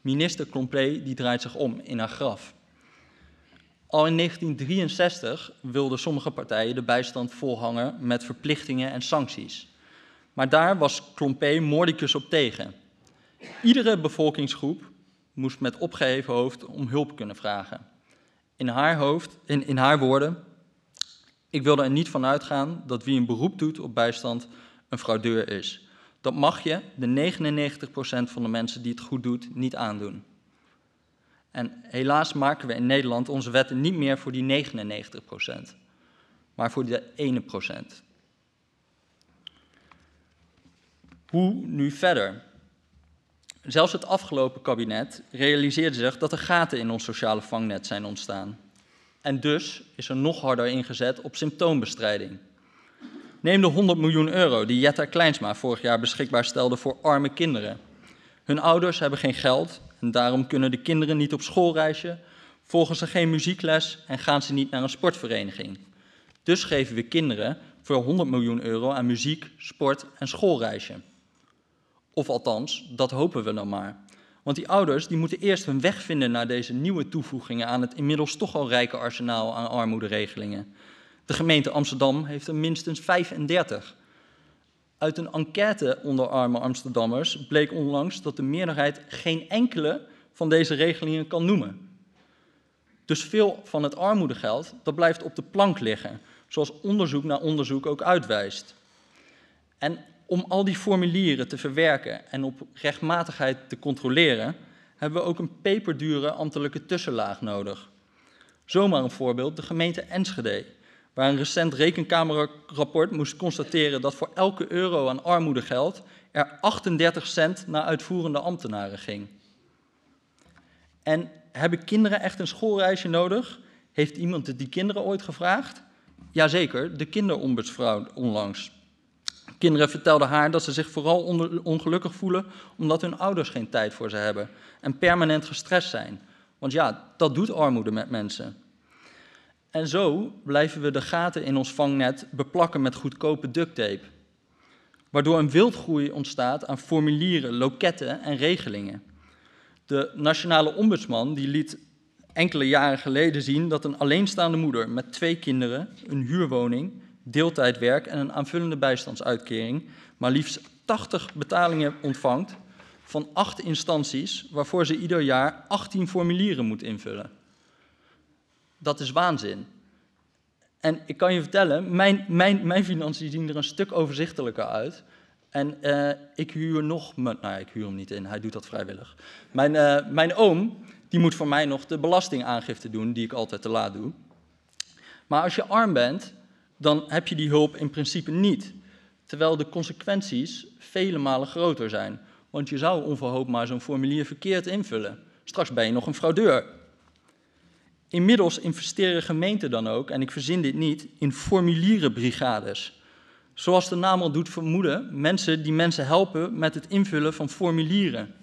Minister Clomplé die draait zich om in haar graf. Al in 1963 wilden sommige partijen de bijstand volhangen met verplichtingen en sancties. Maar daar was Klompé moordicus op tegen. Iedere bevolkingsgroep moest met opgeheven hoofd om hulp kunnen vragen. In haar, hoofd, in, in haar woorden, ik wilde er niet van uitgaan dat wie een beroep doet op bijstand een fraudeur is. Dat mag je de 99% van de mensen die het goed doet niet aandoen. En helaas maken we in Nederland onze wetten niet meer voor die 99%, maar voor de 1%. Hoe nu verder? Zelfs het afgelopen kabinet realiseerde zich dat er gaten in ons sociale vangnet zijn ontstaan. En dus is er nog harder ingezet op symptoombestrijding. Neem de 100 miljoen euro die Jetta Kleinsma vorig jaar beschikbaar stelde voor arme kinderen. Hun ouders hebben geen geld en daarom kunnen de kinderen niet op schoolreisje, volgen ze geen muziekles en gaan ze niet naar een sportvereniging. Dus geven we kinderen voor 100 miljoen euro aan muziek, sport en schoolreisje. Of althans, dat hopen we dan maar. Want die ouders die moeten eerst hun weg vinden naar deze nieuwe toevoegingen aan het inmiddels toch al rijke arsenaal aan armoederegelingen. De gemeente Amsterdam heeft er minstens 35. Uit een enquête onder arme Amsterdammers bleek onlangs dat de meerderheid geen enkele van deze regelingen kan noemen. Dus veel van het armoedegeld dat blijft op de plank liggen, zoals onderzoek naar onderzoek ook uitwijst. En om al die formulieren te verwerken en op rechtmatigheid te controleren, hebben we ook een peperdure ambtelijke tussenlaag nodig. Zomaar een voorbeeld, de gemeente Enschede, waar een recent rekenkamerrapport moest constateren dat voor elke euro aan armoedegeld er 38 cent naar uitvoerende ambtenaren ging. En hebben kinderen echt een schoolreisje nodig? Heeft iemand die kinderen ooit gevraagd? Jazeker, de kinderombudsvrouw onlangs. Kinderen vertelden haar dat ze zich vooral ongelukkig voelen omdat hun ouders geen tijd voor ze hebben en permanent gestrest zijn. Want ja, dat doet armoede met mensen. En zo blijven we de gaten in ons vangnet beplakken met goedkope ducttape. Waardoor een wildgroei ontstaat aan formulieren, loketten en regelingen. De nationale ombudsman die liet enkele jaren geleden zien dat een alleenstaande moeder met twee kinderen, een huurwoning, deeltijdwerk en een aanvullende bijstandsuitkering maar liefst 80 betalingen ontvangt van acht instanties waarvoor ze ieder jaar 18 formulieren moet invullen. Dat is waanzin. En ik kan je vertellen, mijn, mijn, mijn financiën zien er een stuk overzichtelijker uit. En uh, ik huur nog, nou ik huur hem niet in, hij doet dat vrijwillig. Mijn, uh, mijn oom, die moet voor mij nog de belastingaangifte doen, die ik altijd te laat doe. Maar als je arm bent, dan heb je die hulp in principe niet. Terwijl de consequenties vele malen groter zijn. Want je zou onverhoopt maar zo'n formulier verkeerd invullen. Straks ben je nog een fraudeur. Inmiddels investeren gemeenten dan ook, en ik verzin dit niet, in formulierenbrigades. Zoals de naam al doet vermoeden, mensen die mensen helpen met het invullen van formulieren.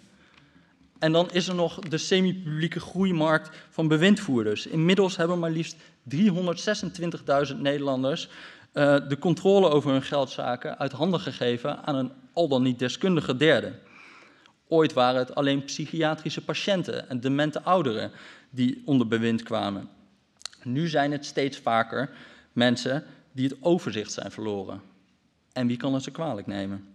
En dan is er nog de semi-publieke groeimarkt van bewindvoerders. Inmiddels hebben maar liefst 326.000 Nederlanders uh, de controle over hun geldzaken uit handen gegeven aan een al dan niet deskundige derde. Ooit waren het alleen psychiatrische patiënten en demente ouderen die onder bewind kwamen. Nu zijn het steeds vaker mensen die het overzicht zijn verloren. En wie kan het ze kwalijk nemen?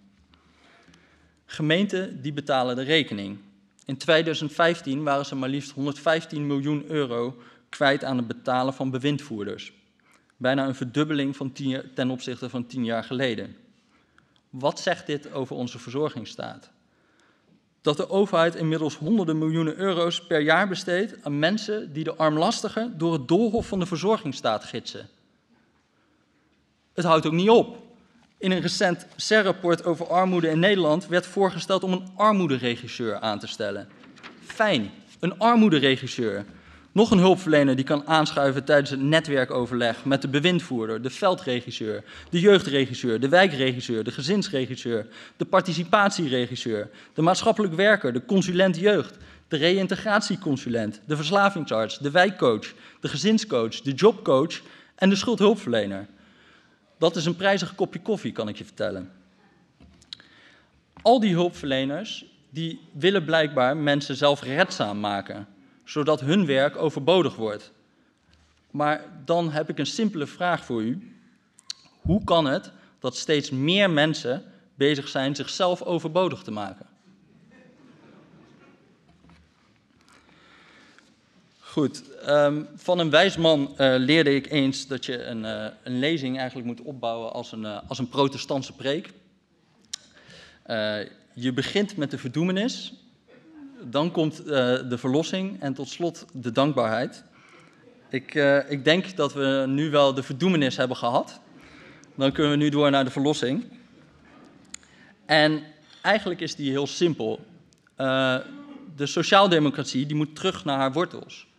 Gemeenten die betalen de rekening. In 2015 waren ze maar liefst 115 miljoen euro kwijt aan het betalen van bewindvoerders. Bijna een verdubbeling van ten opzichte van tien jaar geleden. Wat zegt dit over onze verzorgingsstaat? Dat de overheid inmiddels honderden miljoenen euro's per jaar besteedt aan mensen die de armlastigen door het doolhof van de verzorgingsstaat gidsen. Het houdt ook niet op. In een recent CER-rapport over armoede in Nederland werd voorgesteld om een armoederegisseur aan te stellen. Fijn, een armoederegisseur. Nog een hulpverlener die kan aanschuiven tijdens het netwerkoverleg met de bewindvoerder, de veldregisseur, de jeugdregisseur, de wijkregisseur, de gezinsregisseur, de participatieregisseur, de maatschappelijk werker, de consulent jeugd, de reïntegratieconsulent, de verslavingsarts, de wijkcoach, de gezinscoach, de jobcoach en de schuldhulpverlener. Dat is een prijzig kopje koffie, kan ik je vertellen. Al die hulpverleners die willen blijkbaar mensen zelfredzaam maken, zodat hun werk overbodig wordt. Maar dan heb ik een simpele vraag voor u. Hoe kan het dat steeds meer mensen bezig zijn zichzelf overbodig te maken? Goed, um, van een wijs man uh, leerde ik eens dat je een, uh, een lezing eigenlijk moet opbouwen als een, uh, als een protestantse preek. je begint met de verdoemenis, dan komt de verlossing en tot slot de dankbaarheid. Ik, ik denk dat we nu wel de verdoemenis hebben gehad. Dan kunnen we nu door naar de verlossing. En eigenlijk is die heel simpel. de sociaaldemocratie die moet terug naar haar wortels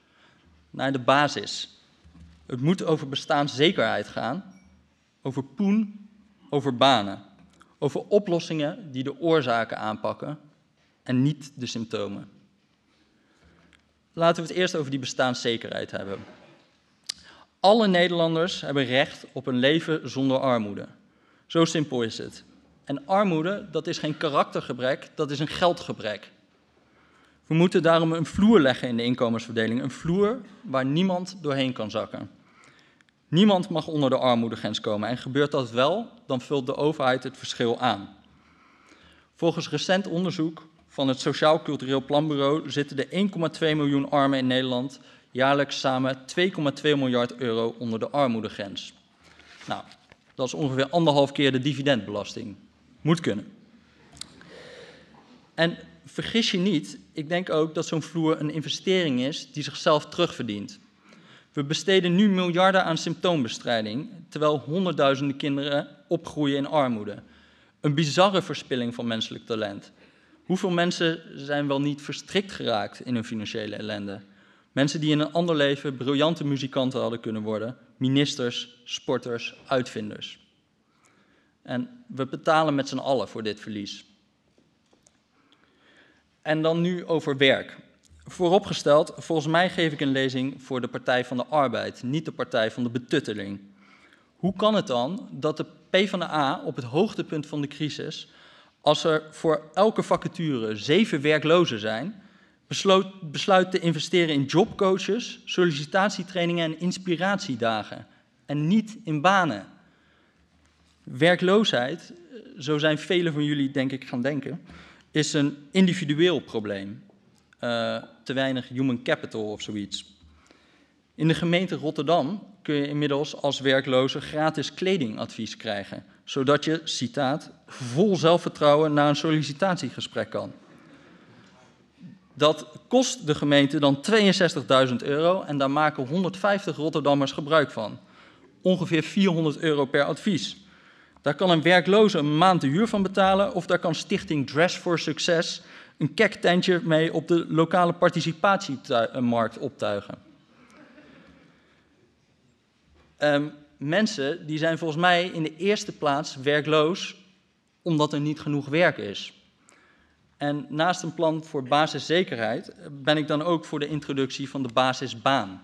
naar de basis. Het moet over bestaanszekerheid gaan, over poen, over banen, over oplossingen die de oorzaken aanpakken en niet de symptomen. Laten we het eerst over die bestaanszekerheid hebben. Alle Nederlanders hebben recht op een leven zonder armoede. Zo simpel is het. En armoede, dat is geen karaktergebrek, dat is een geldgebrek. We moeten daarom een vloer leggen in de inkomensverdeling. Een vloer waar niemand doorheen kan zakken. Niemand mag onder de armoedegrens komen en gebeurt dat wel, dan vult de overheid het verschil aan. Volgens recent onderzoek van het Sociaal Cultureel Planbureau zitten de 1,2 miljoen armen in Nederland jaarlijks samen 2,2 miljard euro onder de armoedegrens. Nou, dat is ongeveer anderhalf keer de dividendbelasting. Moet kunnen. En vergis je niet, ik denk ook dat zo'n vloer een investering is die zichzelf terugverdient. We besteden nu miljarden aan symptoombestrijding, terwijl honderdduizenden kinderen opgroeien in armoede. Een bizarre verspilling van menselijk talent. Hoeveel mensen zijn wel niet verstrikt geraakt in hun financiële ellende? Mensen die in een ander leven briljante muzikanten hadden kunnen worden, ministers, sporters, uitvinders. En we betalen met z'n allen voor dit verlies. En dan nu over werk. Vooropgesteld, volgens mij geef ik een lezing voor de Partij van de Arbeid, niet de Partij van de Betutteling. Hoe kan het dan dat de PvdA op het hoogtepunt van de crisis, als er voor elke vacature zeven werklozen zijn, besloot, besluit te investeren in jobcoaches, sollicitatietrainingen en inspiratiedagen en niet in banen? Werkloosheid, zo zijn velen van jullie denk ik gaan denken, is een individueel probleem. Uh, te weinig human capital of zoiets. In de gemeente Rotterdam kun je inmiddels als werkloze gratis kledingadvies krijgen, zodat je, citaat, vol zelfvertrouwen naar een sollicitatiegesprek kan. Dat kost de gemeente dan 62.000 euro en daar maken 150 Rotterdammers gebruik van. Ongeveer 400 euro per advies. Daar kan een werkloze een maand de huur van betalen of daar kan Stichting Dress for Success een kektentje mee op de lokale participatiemarkt optuigen. Um, mensen die zijn volgens mij in de eerste plaats werkloos omdat er niet genoeg werk is. En naast een plan voor basiszekerheid ben ik dan ook voor de introductie van de basisbaan.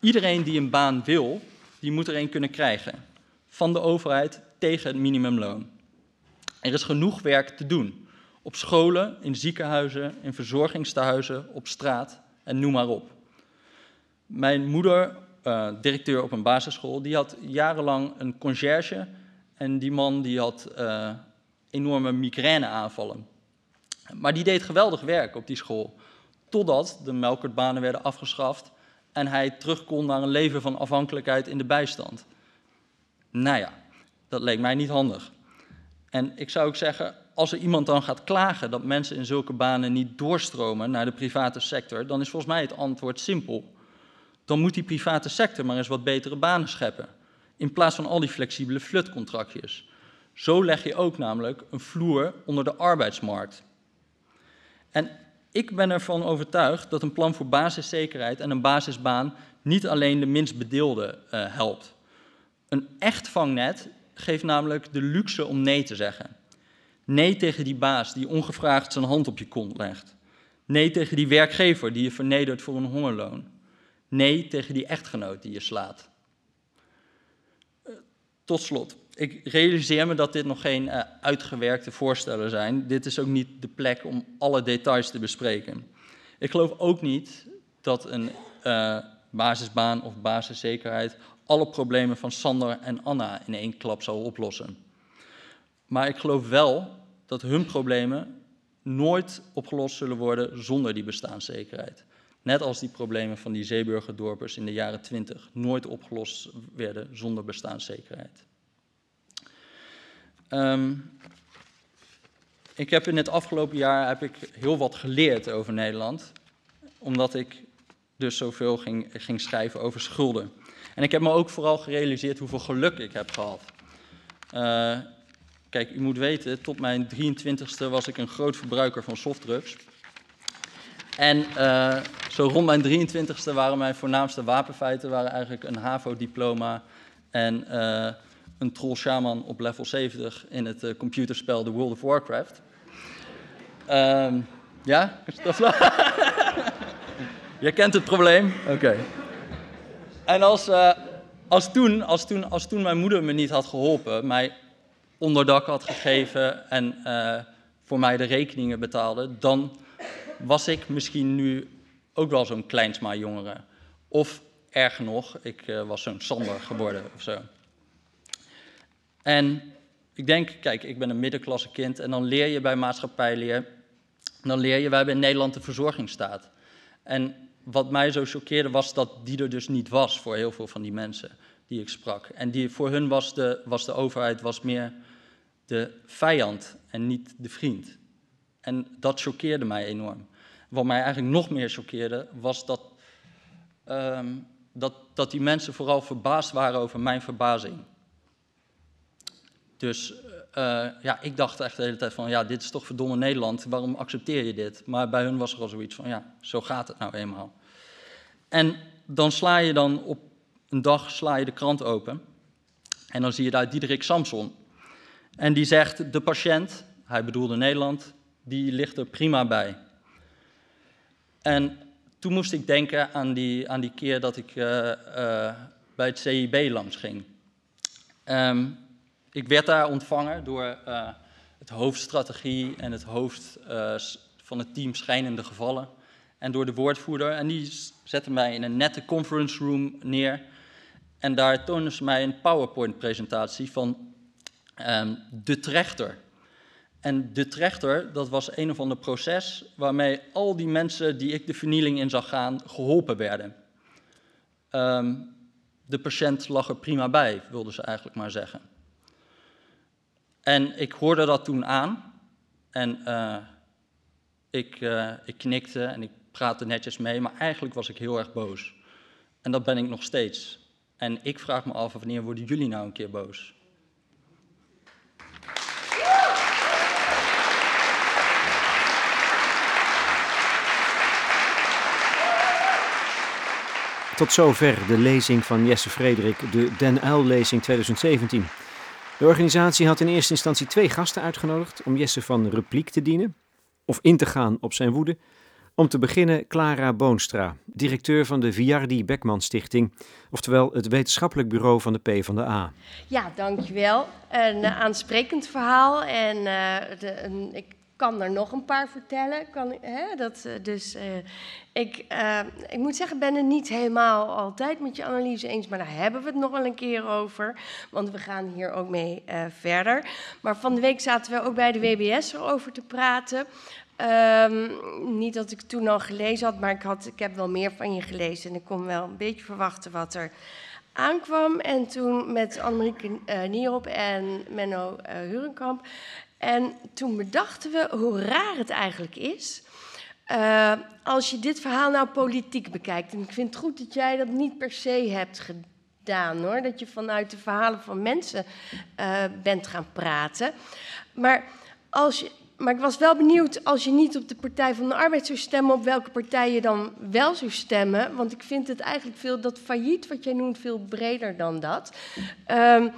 Iedereen die een baan wil, die moet er een kunnen krijgen. Van de overheid tegen het minimumloon. Er is genoeg werk te doen. Op scholen, in ziekenhuizen, in verzorgingstehuizen, op straat en noem maar op. Mijn moeder, uh, directeur op een basisschool, die had jarenlang een conciërge. En die man die had uh, enorme migraineaanvallen. Maar die deed geweldig werk op die school. Totdat de melkertbanen werden afgeschaft en hij terug kon naar een leven van afhankelijkheid in de bijstand. Nou ja, dat leek mij niet handig. En ik zou ook zeggen, als er iemand dan gaat klagen dat mensen in zulke banen niet doorstromen naar de private sector, dan is volgens mij het antwoord simpel. Dan moet die private sector maar eens wat betere banen scheppen, in plaats van al die flexibele flutcontractjes. Zo leg je ook namelijk een vloer onder de arbeidsmarkt. En ik ben ervan overtuigd dat een plan voor basiszekerheid en een basisbaan niet alleen de minst bedeelden uh, helpt. Een echt vangnet geeft namelijk de luxe om nee te zeggen. Nee tegen die baas die ongevraagd zijn hand op je kont legt. Nee tegen die werkgever die je vernedert voor een hongerloon. Nee tegen die echtgenoot die je slaat. Eh, tot slot, ik realiseer me dat dit nog geen uh, uitgewerkte voorstellen zijn. Dit is ook niet de plek om alle details te bespreken. Ik geloof ook niet dat een uh, basisbaan of basiszekerheid alle problemen van Sander en Anna in één klap zal oplossen. Maar ik geloof wel dat hun problemen nooit opgelost zullen worden zonder die bestaanszekerheid. Net als die problemen van die zeeburgerdorpers in de jaren 20 nooit opgelost werden zonder bestaanszekerheid. Um, ik heb in het afgelopen jaar heb ik heel wat geleerd over Nederland, omdat ik dus zoveel ging, ging schrijven over schulden. En ik heb me ook vooral gerealiseerd hoeveel geluk ik heb gehad. Uh, kijk, u moet weten, tot mijn 23ste was ik een groot verbruiker van softdrugs. En uh, zo rond mijn 23ste waren mijn voornaamste wapenfeiten waren eigenlijk een HAVO-diploma en uh, een troll shaman op level 70 in het computerspel The World of Warcraft. Um, ja, Je kent het probleem? Oké. En als, uh, als, toen, als, toen, als toen mijn moeder me niet had geholpen, mij onderdak had gegeven en uh, voor mij de rekeningen betaalde, dan was ik misschien nu ook wel zo'n kleinsma jongere. Of erger nog, ik uh, was zo'n Sander geworden of zo. En ik denk, kijk, ik ben een middenklasse kind en dan leer je bij maatschappijleer, dan leer je, wij hebben in Nederland de verzorgingsstaat. En wat mij zo choqueerde was dat die er dus niet was voor heel veel van die mensen die ik sprak. En die, voor hun was de, was de overheid was meer de vijand en niet de vriend. En dat choqueerde mij enorm. Wat mij eigenlijk nog meer choqueerde was dat, um, dat, dat die mensen vooral verbaasd waren over mijn verbazing. Dus ja, ik dacht echt de hele tijd van, ja, dit is toch verdomme Nederland, waarom accepteer je dit? Maar bij hun was er al zoiets van, ja, zo gaat het nou eenmaal. En dan sla je dan op een dag sla je de krant open en dan zie je daar Diederik Samson. En die zegt, de patiënt, hij bedoelde Nederland, die ligt er prima bij. En toen moest ik denken aan die, aan die keer dat ik uh, uh, bij het CIB langs ging. Um, ik werd daar ontvangen door uh, het hoofdstrategie en het hoofd van het team Schijnende Gevallen. En door de woordvoerder. En die zette mij in een nette conference room neer. En daar toonden ze mij een PowerPoint-presentatie van um, de trechter. En de trechter, dat was een of ander proces waarmee al die mensen die ik de vernieling in zag gaan, geholpen werden. Um, de patiënt lag er prima bij, wilden ze eigenlijk maar zeggen. En ik hoorde dat toen aan en uh, ik, uh, ik knikte en ik praatte netjes mee, maar eigenlijk was ik heel erg boos. En dat ben ik nog steeds. En ik vraag me af, wanneer worden jullie nou een keer boos? Tot zover de lezing van Jesse Frederik, de Den Uil-lezing 2017. De organisatie had in eerste instantie twee gasten uitgenodigd om Jesse van repliek te dienen, of in te gaan op zijn woede. Om te beginnen Clara Boonstra, directeur van de Viardi Beckman Stichting, oftewel het wetenschappelijk bureau van de PvdA. Ja, dankjewel. Een uh, aansprekend verhaal en uh, de, ik kan er nog een paar vertellen. Kan, hè, dat, uh, dus ik, ik moet zeggen, ben het niet helemaal altijd met je analyse eens, maar daar hebben we het nog wel een keer over, want we gaan hier ook mee verder. Maar van de week zaten we ook bij de WBS erover te praten. Um, niet dat ik toen al gelezen had, maar ik, had, ik heb wel meer van je gelezen. En ik kon wel een beetje verwachten wat er aankwam. En toen met Annemieke uh, Nierop en Menno uh, Hurenkamp. En toen bedachten we hoe raar het eigenlijk is. Uh, als je dit verhaal nou politiek bekijkt. En ik vind het goed dat jij dat niet per se hebt gedaan hoor. Dat je vanuit de verhalen van mensen bent gaan praten. Maar als je maar ik was wel benieuwd, als je niet op de Partij van de Arbeid zou stemmen, op welke partij je dan wel zou stemmen. Want ik vind het eigenlijk veel, dat failliet wat jij noemt, veel breder dan dat. Um,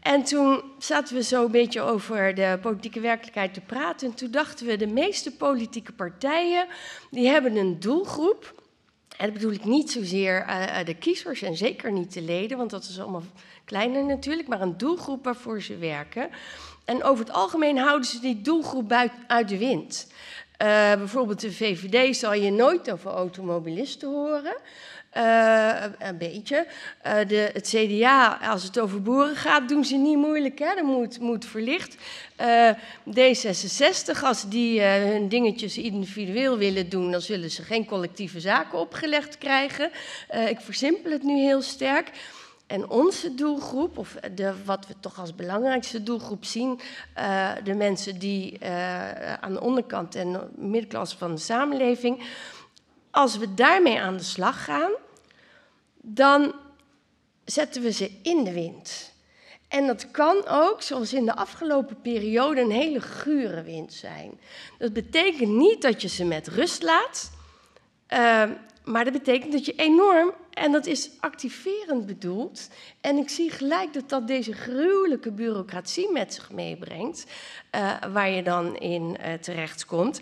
en toen zaten we zo een beetje over de politieke werkelijkheid te praten. En toen dachten we, de meeste politieke partijen, die hebben een doelgroep. En dat bedoel ik niet zozeer uh, de kiezers en zeker niet de leden, want dat is allemaal kleiner natuurlijk, maar een doelgroep waarvoor ze werken. En over het algemeen houden ze die doelgroep uit de wind. Uh, bijvoorbeeld de VVD zal je nooit over automobilisten horen. Uh, een beetje. Uh, de, het CDA, als het over boeren gaat, doen ze niet moeilijk. Hè? Dat moet, moet verlicht. D66, als die hun dingetjes individueel willen doen, dan zullen ze geen collectieve zaken opgelegd krijgen. ik versimpel het nu heel sterk. En onze doelgroep, of de, wat we toch als belangrijkste doelgroep zien, uh, de mensen die uh, aan de onderkant en de middenklasse van de samenleving, als we daarmee aan de slag gaan, dan zetten we ze in de wind. En dat kan ook, zoals in de afgelopen periode, een hele gure wind zijn. Dat betekent niet dat je ze met rust laat. Uh, maar dat betekent dat je enorm, en dat is activerend bedoeld, en ik zie gelijk dat dat deze gruwelijke bureaucratie met zich meebrengt, uh, waar je dan in uh, terechtkomt.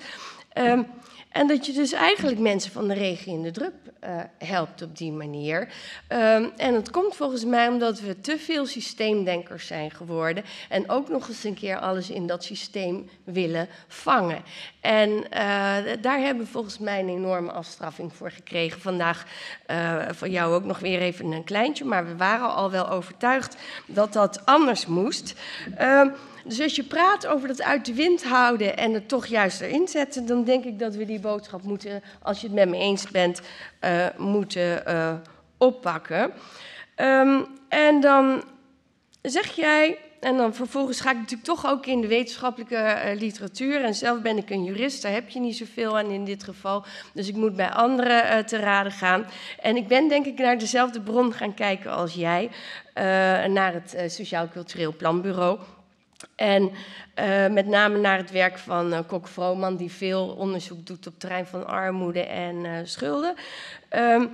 Um, En dat je dus eigenlijk mensen van de regio in de drup uh, helpt op die manier. Um, en het komt volgens mij omdat we te veel systeemdenkers zijn geworden. En ook nog eens een keer alles in dat systeem willen vangen. En uh, daar hebben we volgens mij een enorme afstraffing voor gekregen. Vandaag uh, van jou ook nog weer even een kleintje. Maar we waren al wel overtuigd dat dat anders moest. Uh, dus als je praat over dat uit de wind houden en het toch juist erin zetten, dan denk ik dat we die boodschap moeten, als je het met me eens bent, uh, moeten uh, oppakken. Um, en dan zeg jij, en dan vervolgens ga ik natuurlijk toch ook in de wetenschappelijke uh, literatuur. En zelf ben ik een jurist, daar heb je niet zoveel aan in dit geval. Dus ik moet bij anderen te raden gaan. En ik ben denk ik naar dezelfde bron gaan kijken als jij. Naar het Sociaal Cultureel Planbureau. En uh, met name naar het werk van uh, Kok Vrooman, die veel onderzoek doet op het terrein van armoede en uh, schulden. Um,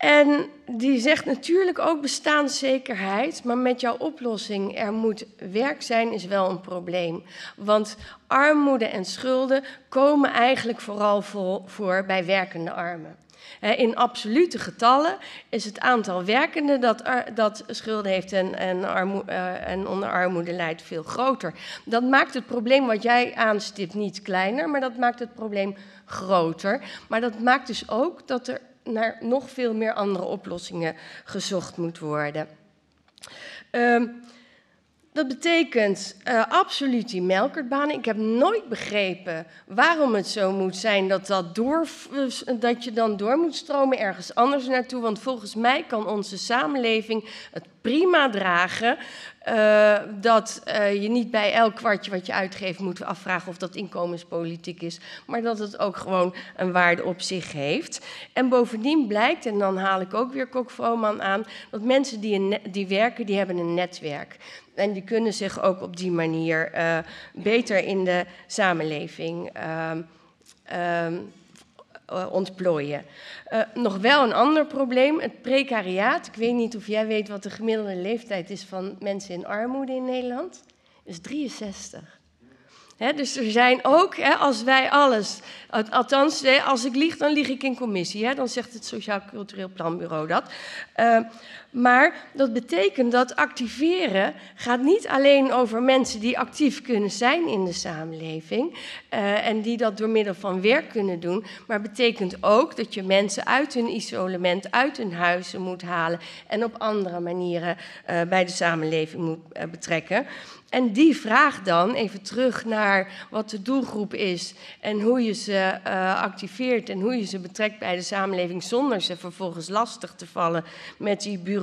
en die zegt natuurlijk ook bestaanszekerheid, maar met jouw oplossing er moet werk zijn, is wel een probleem. Want armoede en schulden komen eigenlijk vooral voor, voor bij werkende armen. In absolute getallen is het aantal werkenden dat, dat schulden heeft en, en, uh, en onder armoede leidt veel groter. Dat maakt het probleem wat jij aanstipt niet kleiner, maar dat maakt het probleem groter. Maar dat maakt dus ook dat er naar nog veel meer andere oplossingen gezocht moet worden. Um, dat betekent uh, absoluut die melkertbanen. Ik heb nooit begrepen waarom het zo moet zijn dat, dat, door, dat je dan door moet stromen ergens anders naartoe. Want volgens mij kan onze samenleving het prima dragen uh, dat uh, je niet bij elk kwartje wat je uitgeeft moet afvragen of dat inkomenspolitiek is, maar dat het ook gewoon een waarde op zich heeft. En bovendien blijkt, en dan haal ik ook weer Kok Vrooman aan, dat mensen die, die werken, die hebben een netwerk. En die kunnen zich ook op die manier uh, beter in de samenleving uh, uh, ontplooien. Uh, nog wel een ander probleem, het precariaat. Ik weet niet of jij weet wat de gemiddelde leeftijd is van mensen in armoede in Nederland. is 63. He, dus er zijn ook, als wij alles, althans, als ik lieg, dan lieg ik in commissie. dan zegt het Sociaal Cultureel Planbureau dat. Uh, maar dat betekent dat activeren gaat niet alleen over mensen die actief kunnen zijn in de samenleving uh, en die dat door middel van werk kunnen doen, maar betekent ook dat je mensen uit hun isolement, uit hun huizen moet halen en op andere manieren uh, bij de samenleving moet uh, betrekken. En die vraag dan, even terug naar wat de doelgroep is en hoe je ze activeert en hoe je ze betrekt bij de samenleving zonder ze vervolgens lastig te vallen met die bureaucratie.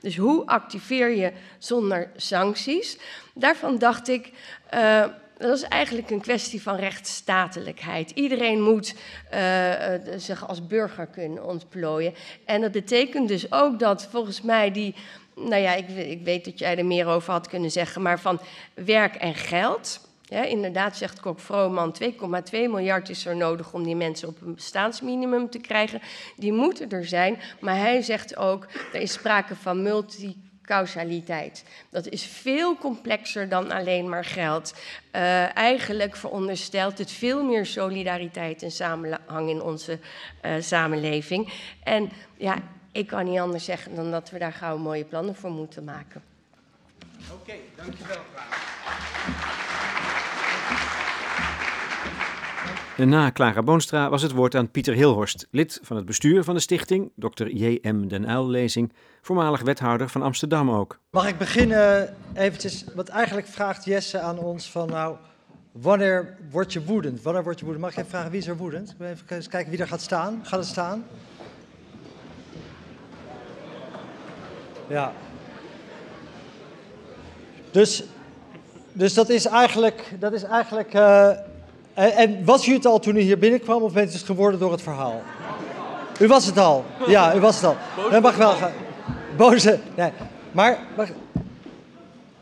Dus hoe activeer je zonder sancties? Daarvan dacht ik. Uh, dat is eigenlijk een kwestie van rechtsstatelijkheid. Iedereen moet uh, zich als burger kunnen ontplooien. En dat betekent dus ook dat volgens mij die nou ja, ik, ik, weet dat jij er meer over had kunnen zeggen, maar van werk en geld. Inderdaad, zegt Kok Vrooman, 2,2 miljard is er nodig om die mensen op een bestaansminimum te krijgen. Die moeten er zijn, maar hij zegt ook, er is sprake van multicausaliteit. Dat is veel complexer dan alleen maar geld. Uh, eigenlijk veronderstelt het veel meer solidariteit en samenhang in onze uh, samenleving. En ja, ik kan niet anders zeggen dan dat we daar gauw mooie plannen voor moeten maken. Oké, okay, dankjewel. Na Clara Boonstra was het woord aan Pieter Hilhorst, lid van het bestuur van de stichting, Dr. J.M. Den Uyl-lezing, voormalig wethouder van Amsterdam ook. Mag ik beginnen eventjes, wat eigenlijk vraagt Jesse aan ons van nou, wanneer word je woedend? Wanneer word je woedend? Mag ik even vragen wie is er woedend? Even kijken wie er gaat staan. Gaat het staan? Ja. Dus, dus dat is eigenlijk. Dat is eigenlijk uh, en, en, was u het al toen u hier binnenkwam, of bent u het geworden door het verhaal? U was het al. Ja, u was het al. Dat mag wel gaan. Boze. Nee. Maar, maar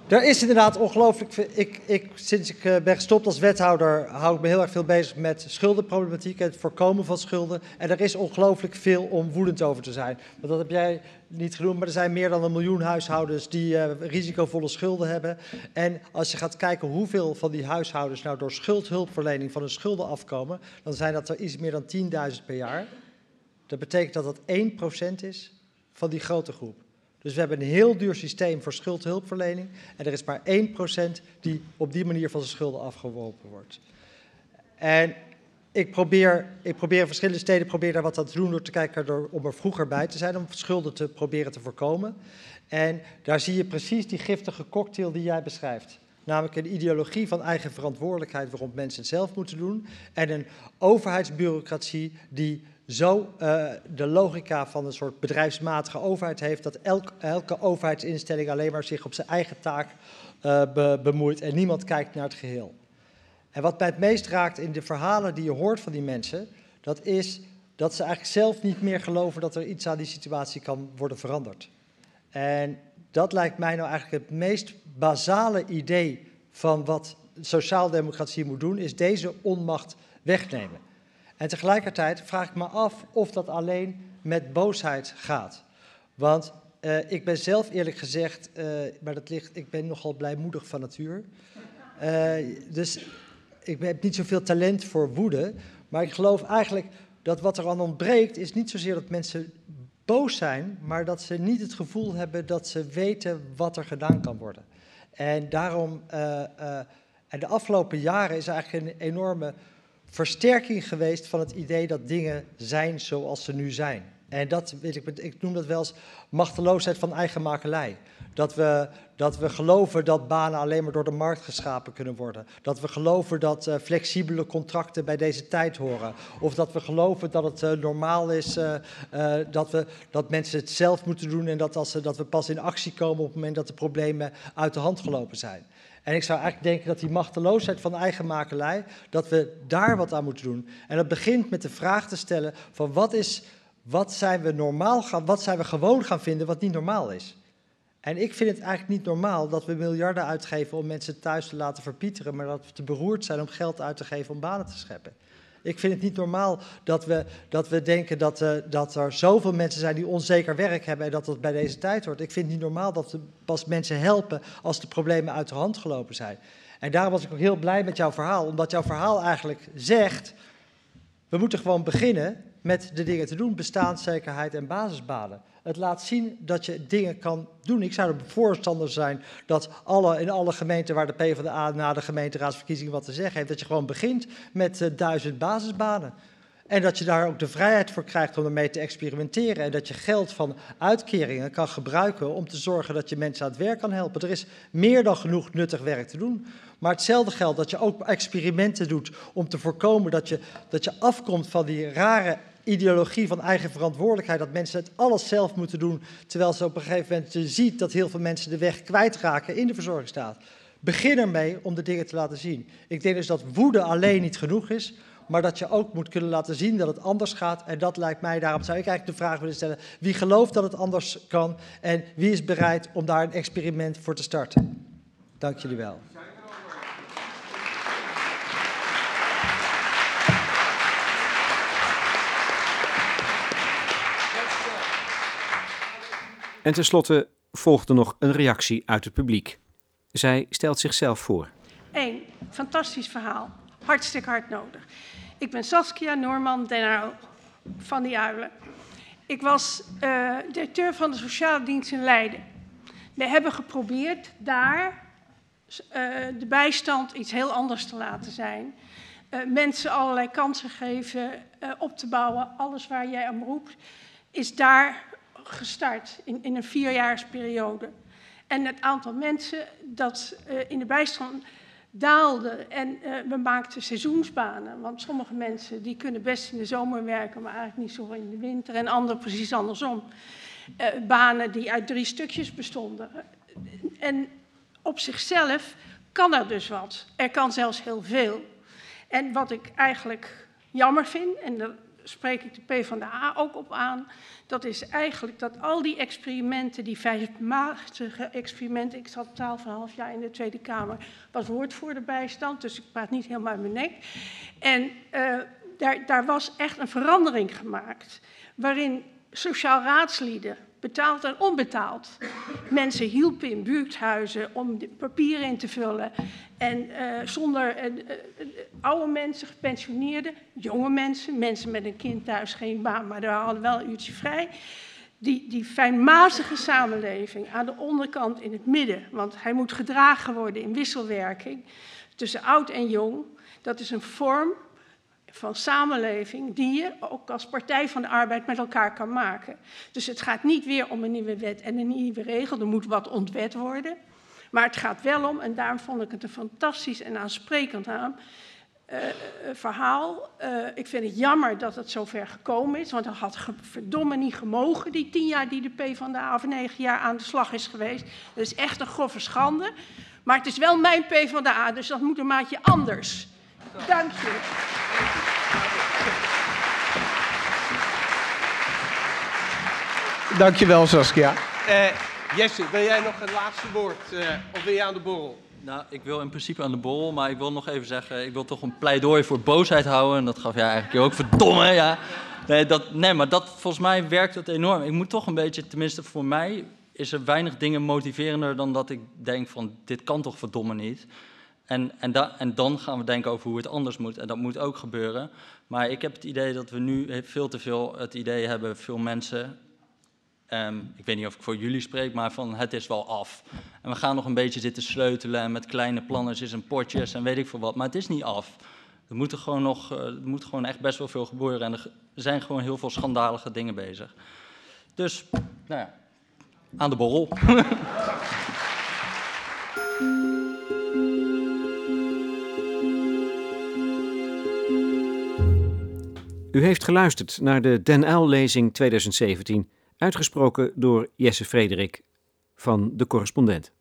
er is inderdaad ongelooflijk. Ik, ik, sinds ik ben gestopt als wethouder, hou ik me heel erg veel bezig met schuldenproblematiek en het voorkomen van schulden. En er is ongelooflijk veel om woedend over te zijn. Want dat heb jij niet genoemd, maar er zijn meer dan een miljoen huishoudens die uh, risicovolle schulden hebben. En als je gaat kijken hoeveel van die huishoudens nou door schuldhulpverlening van hun schulden afkomen, dan zijn dat er iets meer dan 10.000 per jaar. Dat betekent dat dat 1% is van die grote groep. Dus we hebben een heel duur systeem voor schuldhulpverlening. En er is maar 1% die op die manier van zijn schulden afgeworpen wordt. En ik probeer, ik probeer in verschillende steden probeer daar wat aan te doen door te kijken door, om er vroeger bij te zijn, om schulden te proberen te voorkomen. En daar zie je precies die giftige cocktail die jij beschrijft. Namelijk een ideologie van eigen verantwoordelijkheid waarop mensen het zelf moeten doen. En een overheidsbureaucratie die zo uh, de logica van een soort bedrijfsmatige overheid heeft, dat elk, elke overheidsinstelling alleen maar zich op zijn eigen taak be, bemoeit en niemand kijkt naar het geheel. En wat mij het meest raakt in de verhalen die je hoort van die mensen, dat is dat ze eigenlijk zelf niet meer geloven dat er iets aan die situatie kan worden veranderd. En dat lijkt mij nou eigenlijk het meest basale idee van wat sociaaldemocratie moet doen, is deze onmacht wegnemen. En tegelijkertijd vraag ik me af of dat alleen met boosheid gaat. Want uh, ik ben zelf eerlijk gezegd, uh, maar dat ligt, ik ben nogal blijmoedig van natuur. Uh, dus ik heb niet zoveel talent voor woede. Maar ik geloof eigenlijk dat wat er aan ontbreekt, is niet zozeer dat mensen boos zijn, maar dat ze niet het gevoel hebben dat ze weten wat er gedaan kan worden. En daarom, en de afgelopen jaren is eigenlijk een enorme versterking geweest van het idee dat dingen zijn zoals ze nu zijn. En dat weet ik, ik noem dat wel eens machteloosheid van eigen makelij. Dat we, dat we geloven dat banen alleen maar door de markt geschapen kunnen worden. Dat we geloven dat uh, flexibele contracten bij deze tijd horen. Of dat we geloven dat het uh, normaal is uh, dat, we, dat mensen het zelf moeten doen en dat, als, dat we pas in actie komen op het moment dat de problemen uit de hand gelopen zijn. En ik zou eigenlijk denken dat die machteloosheid van eigen makelij, dat we daar wat aan moeten doen. En dat begint met de vraag te stellen van wat, is, wat zijn we normaal gaan, wat zijn we gewoon gaan vinden wat niet normaal is. En ik vind het eigenlijk niet normaal dat we miljarden uitgeven om mensen thuis te laten verpieteren, maar dat we te beroerd zijn om geld uit te geven om banen te scheppen. Ik vind het niet normaal dat we, dat we denken dat, uh, dat er zoveel mensen zijn die onzeker werk hebben en dat dat bij deze tijd hoort. Ik vind het niet normaal dat we pas mensen helpen als de problemen uit de hand gelopen zijn. En daarom was ik ook heel blij met jouw verhaal, omdat jouw verhaal eigenlijk zegt, we moeten gewoon beginnen met de dingen te doen, bestaanszekerheid en basisbanen. Het laat zien dat je dingen kan doen. Ik zou er voorstander zijn dat alle, in alle gemeenten waar de PvdA na de gemeenteraadsverkiezingen wat te zeggen heeft, dat je gewoon begint met uh, duizend basisbanen. En dat je daar ook de vrijheid voor krijgt om ermee te experimenteren. En dat je geld van uitkeringen kan gebruiken om te zorgen dat je mensen aan het werk kan helpen. Er is meer dan genoeg nuttig werk te doen. Maar hetzelfde geldt dat je ook experimenten doet om te voorkomen dat je, dat je afkomt van die rare ideologie van eigen verantwoordelijkheid, dat mensen het alles zelf moeten doen, terwijl ze op een gegeven moment je ziet dat heel veel mensen de weg kwijtraken in de verzorgingsstaat. Begin ermee om de dingen te laten zien. Ik denk dus dat woede alleen niet genoeg is, maar dat je ook moet kunnen laten zien dat het anders gaat. En dat lijkt mij, daarom zou ik eigenlijk de vraag willen stellen, wie gelooft dat het anders kan en wie is bereid om daar een experiment voor te starten? Dank jullie wel. En tenslotte volgde nog een reactie uit het publiek. Zij stelt zichzelf voor. Eén, fantastisch verhaal. Hartstikke hard nodig. Ik ben Saskia Noorman Denau van die Uilen. Ik was uh, directeur van de sociale dienst in Leiden. We hebben geprobeerd daar uh, de bijstand iets heel anders te laten zijn. Uh, mensen allerlei kansen geven, op te bouwen. Alles waar jij om roept, is daar gestart in, in een vierjaarsperiode. En het aantal mensen dat in de bijstand daalde en uh, we maakten seizoensbanen. Want sommige mensen die kunnen best in de zomer werken, maar eigenlijk niet zo in de winter. En anderen precies andersom. Uh, banen die uit drie stukjes bestonden. En op zichzelf kan er dus wat. Er kan zelfs heel veel. En wat ik eigenlijk jammer vind, en spreek ik de PvdA ook op aan, dat is eigenlijk dat al die experimenten, die vijfmatige experimenten, ik zat twaalf en half jaar in de Tweede Kamer, was woordvoerder bijstand, dus ik praat niet helemaal uit mijn nek. En uh, daar, daar was echt een verandering gemaakt, waarin sociaal raadslieden betaald en onbetaald. Mensen hielpen in buurthuizen om papieren in te vullen. En uh, zonder uh, uh, oude mensen, gepensioneerden, jonge mensen, mensen met een kind thuis, geen baan, maar daar hadden wel een uurtje vrij. Die, die fijnmazige samenleving aan de onderkant in het midden, want hij moet gedragen worden in wisselwerking tussen oud en jong. Dat is een vorm van samenleving die je ook als Partij van de Arbeid met elkaar kan maken. Dus het gaat niet weer om een nieuwe wet en een nieuwe regel, er moet wat ontwet worden. Maar het gaat wel om, en daarom vond ik het een fantastisch en aansprekend aan, uh, verhaal. Uh, ik vind het jammer dat het zover gekomen is, want dat had verdomme niet gemogen, die tien jaar die de PvdA of negen jaar aan de slag is geweest. Dat is echt een grove schande. Maar het is wel mijn PvdA, dus dat moet een maatje anders. Dank je. Dankjewel Saskia. Uh, Jesse, wil jij nog een laatste woord uh, of wil je aan de borrel? Nou, ik wil in principe aan de borrel, maar ik wil nog even zeggen, ik wil toch een pleidooi voor boosheid houden. En dat gaf jij eigenlijk ook, verdomme, ja. Nee, dat, nee, maar dat, volgens mij werkt dat enorm. Ik moet toch een beetje, tenminste voor mij, is er weinig dingen motiverender dan dat ik denk van, dit kan toch verdomme niet. En, en, en, dan gaan we denken over hoe het anders moet. En dat moet ook gebeuren. Maar ik heb het idee dat we nu veel te veel het idee hebben, veel mensen. Um, ik weet niet of ik voor jullie spreek, maar van het is wel af. En we gaan nog een beetje zitten sleutelen en met kleine plannetjes en potjes en weet ik veel wat. Maar het is niet af. Er moet er gewoon nog, er moet gewoon echt best wel veel gebeuren. En er zijn gewoon heel veel schandalige dingen bezig. Dus, nou ja, aan de borrel. U heeft geluisterd naar de Den Uyl-lezing 2017, uitgesproken door Jesse Frederik van De Correspondent.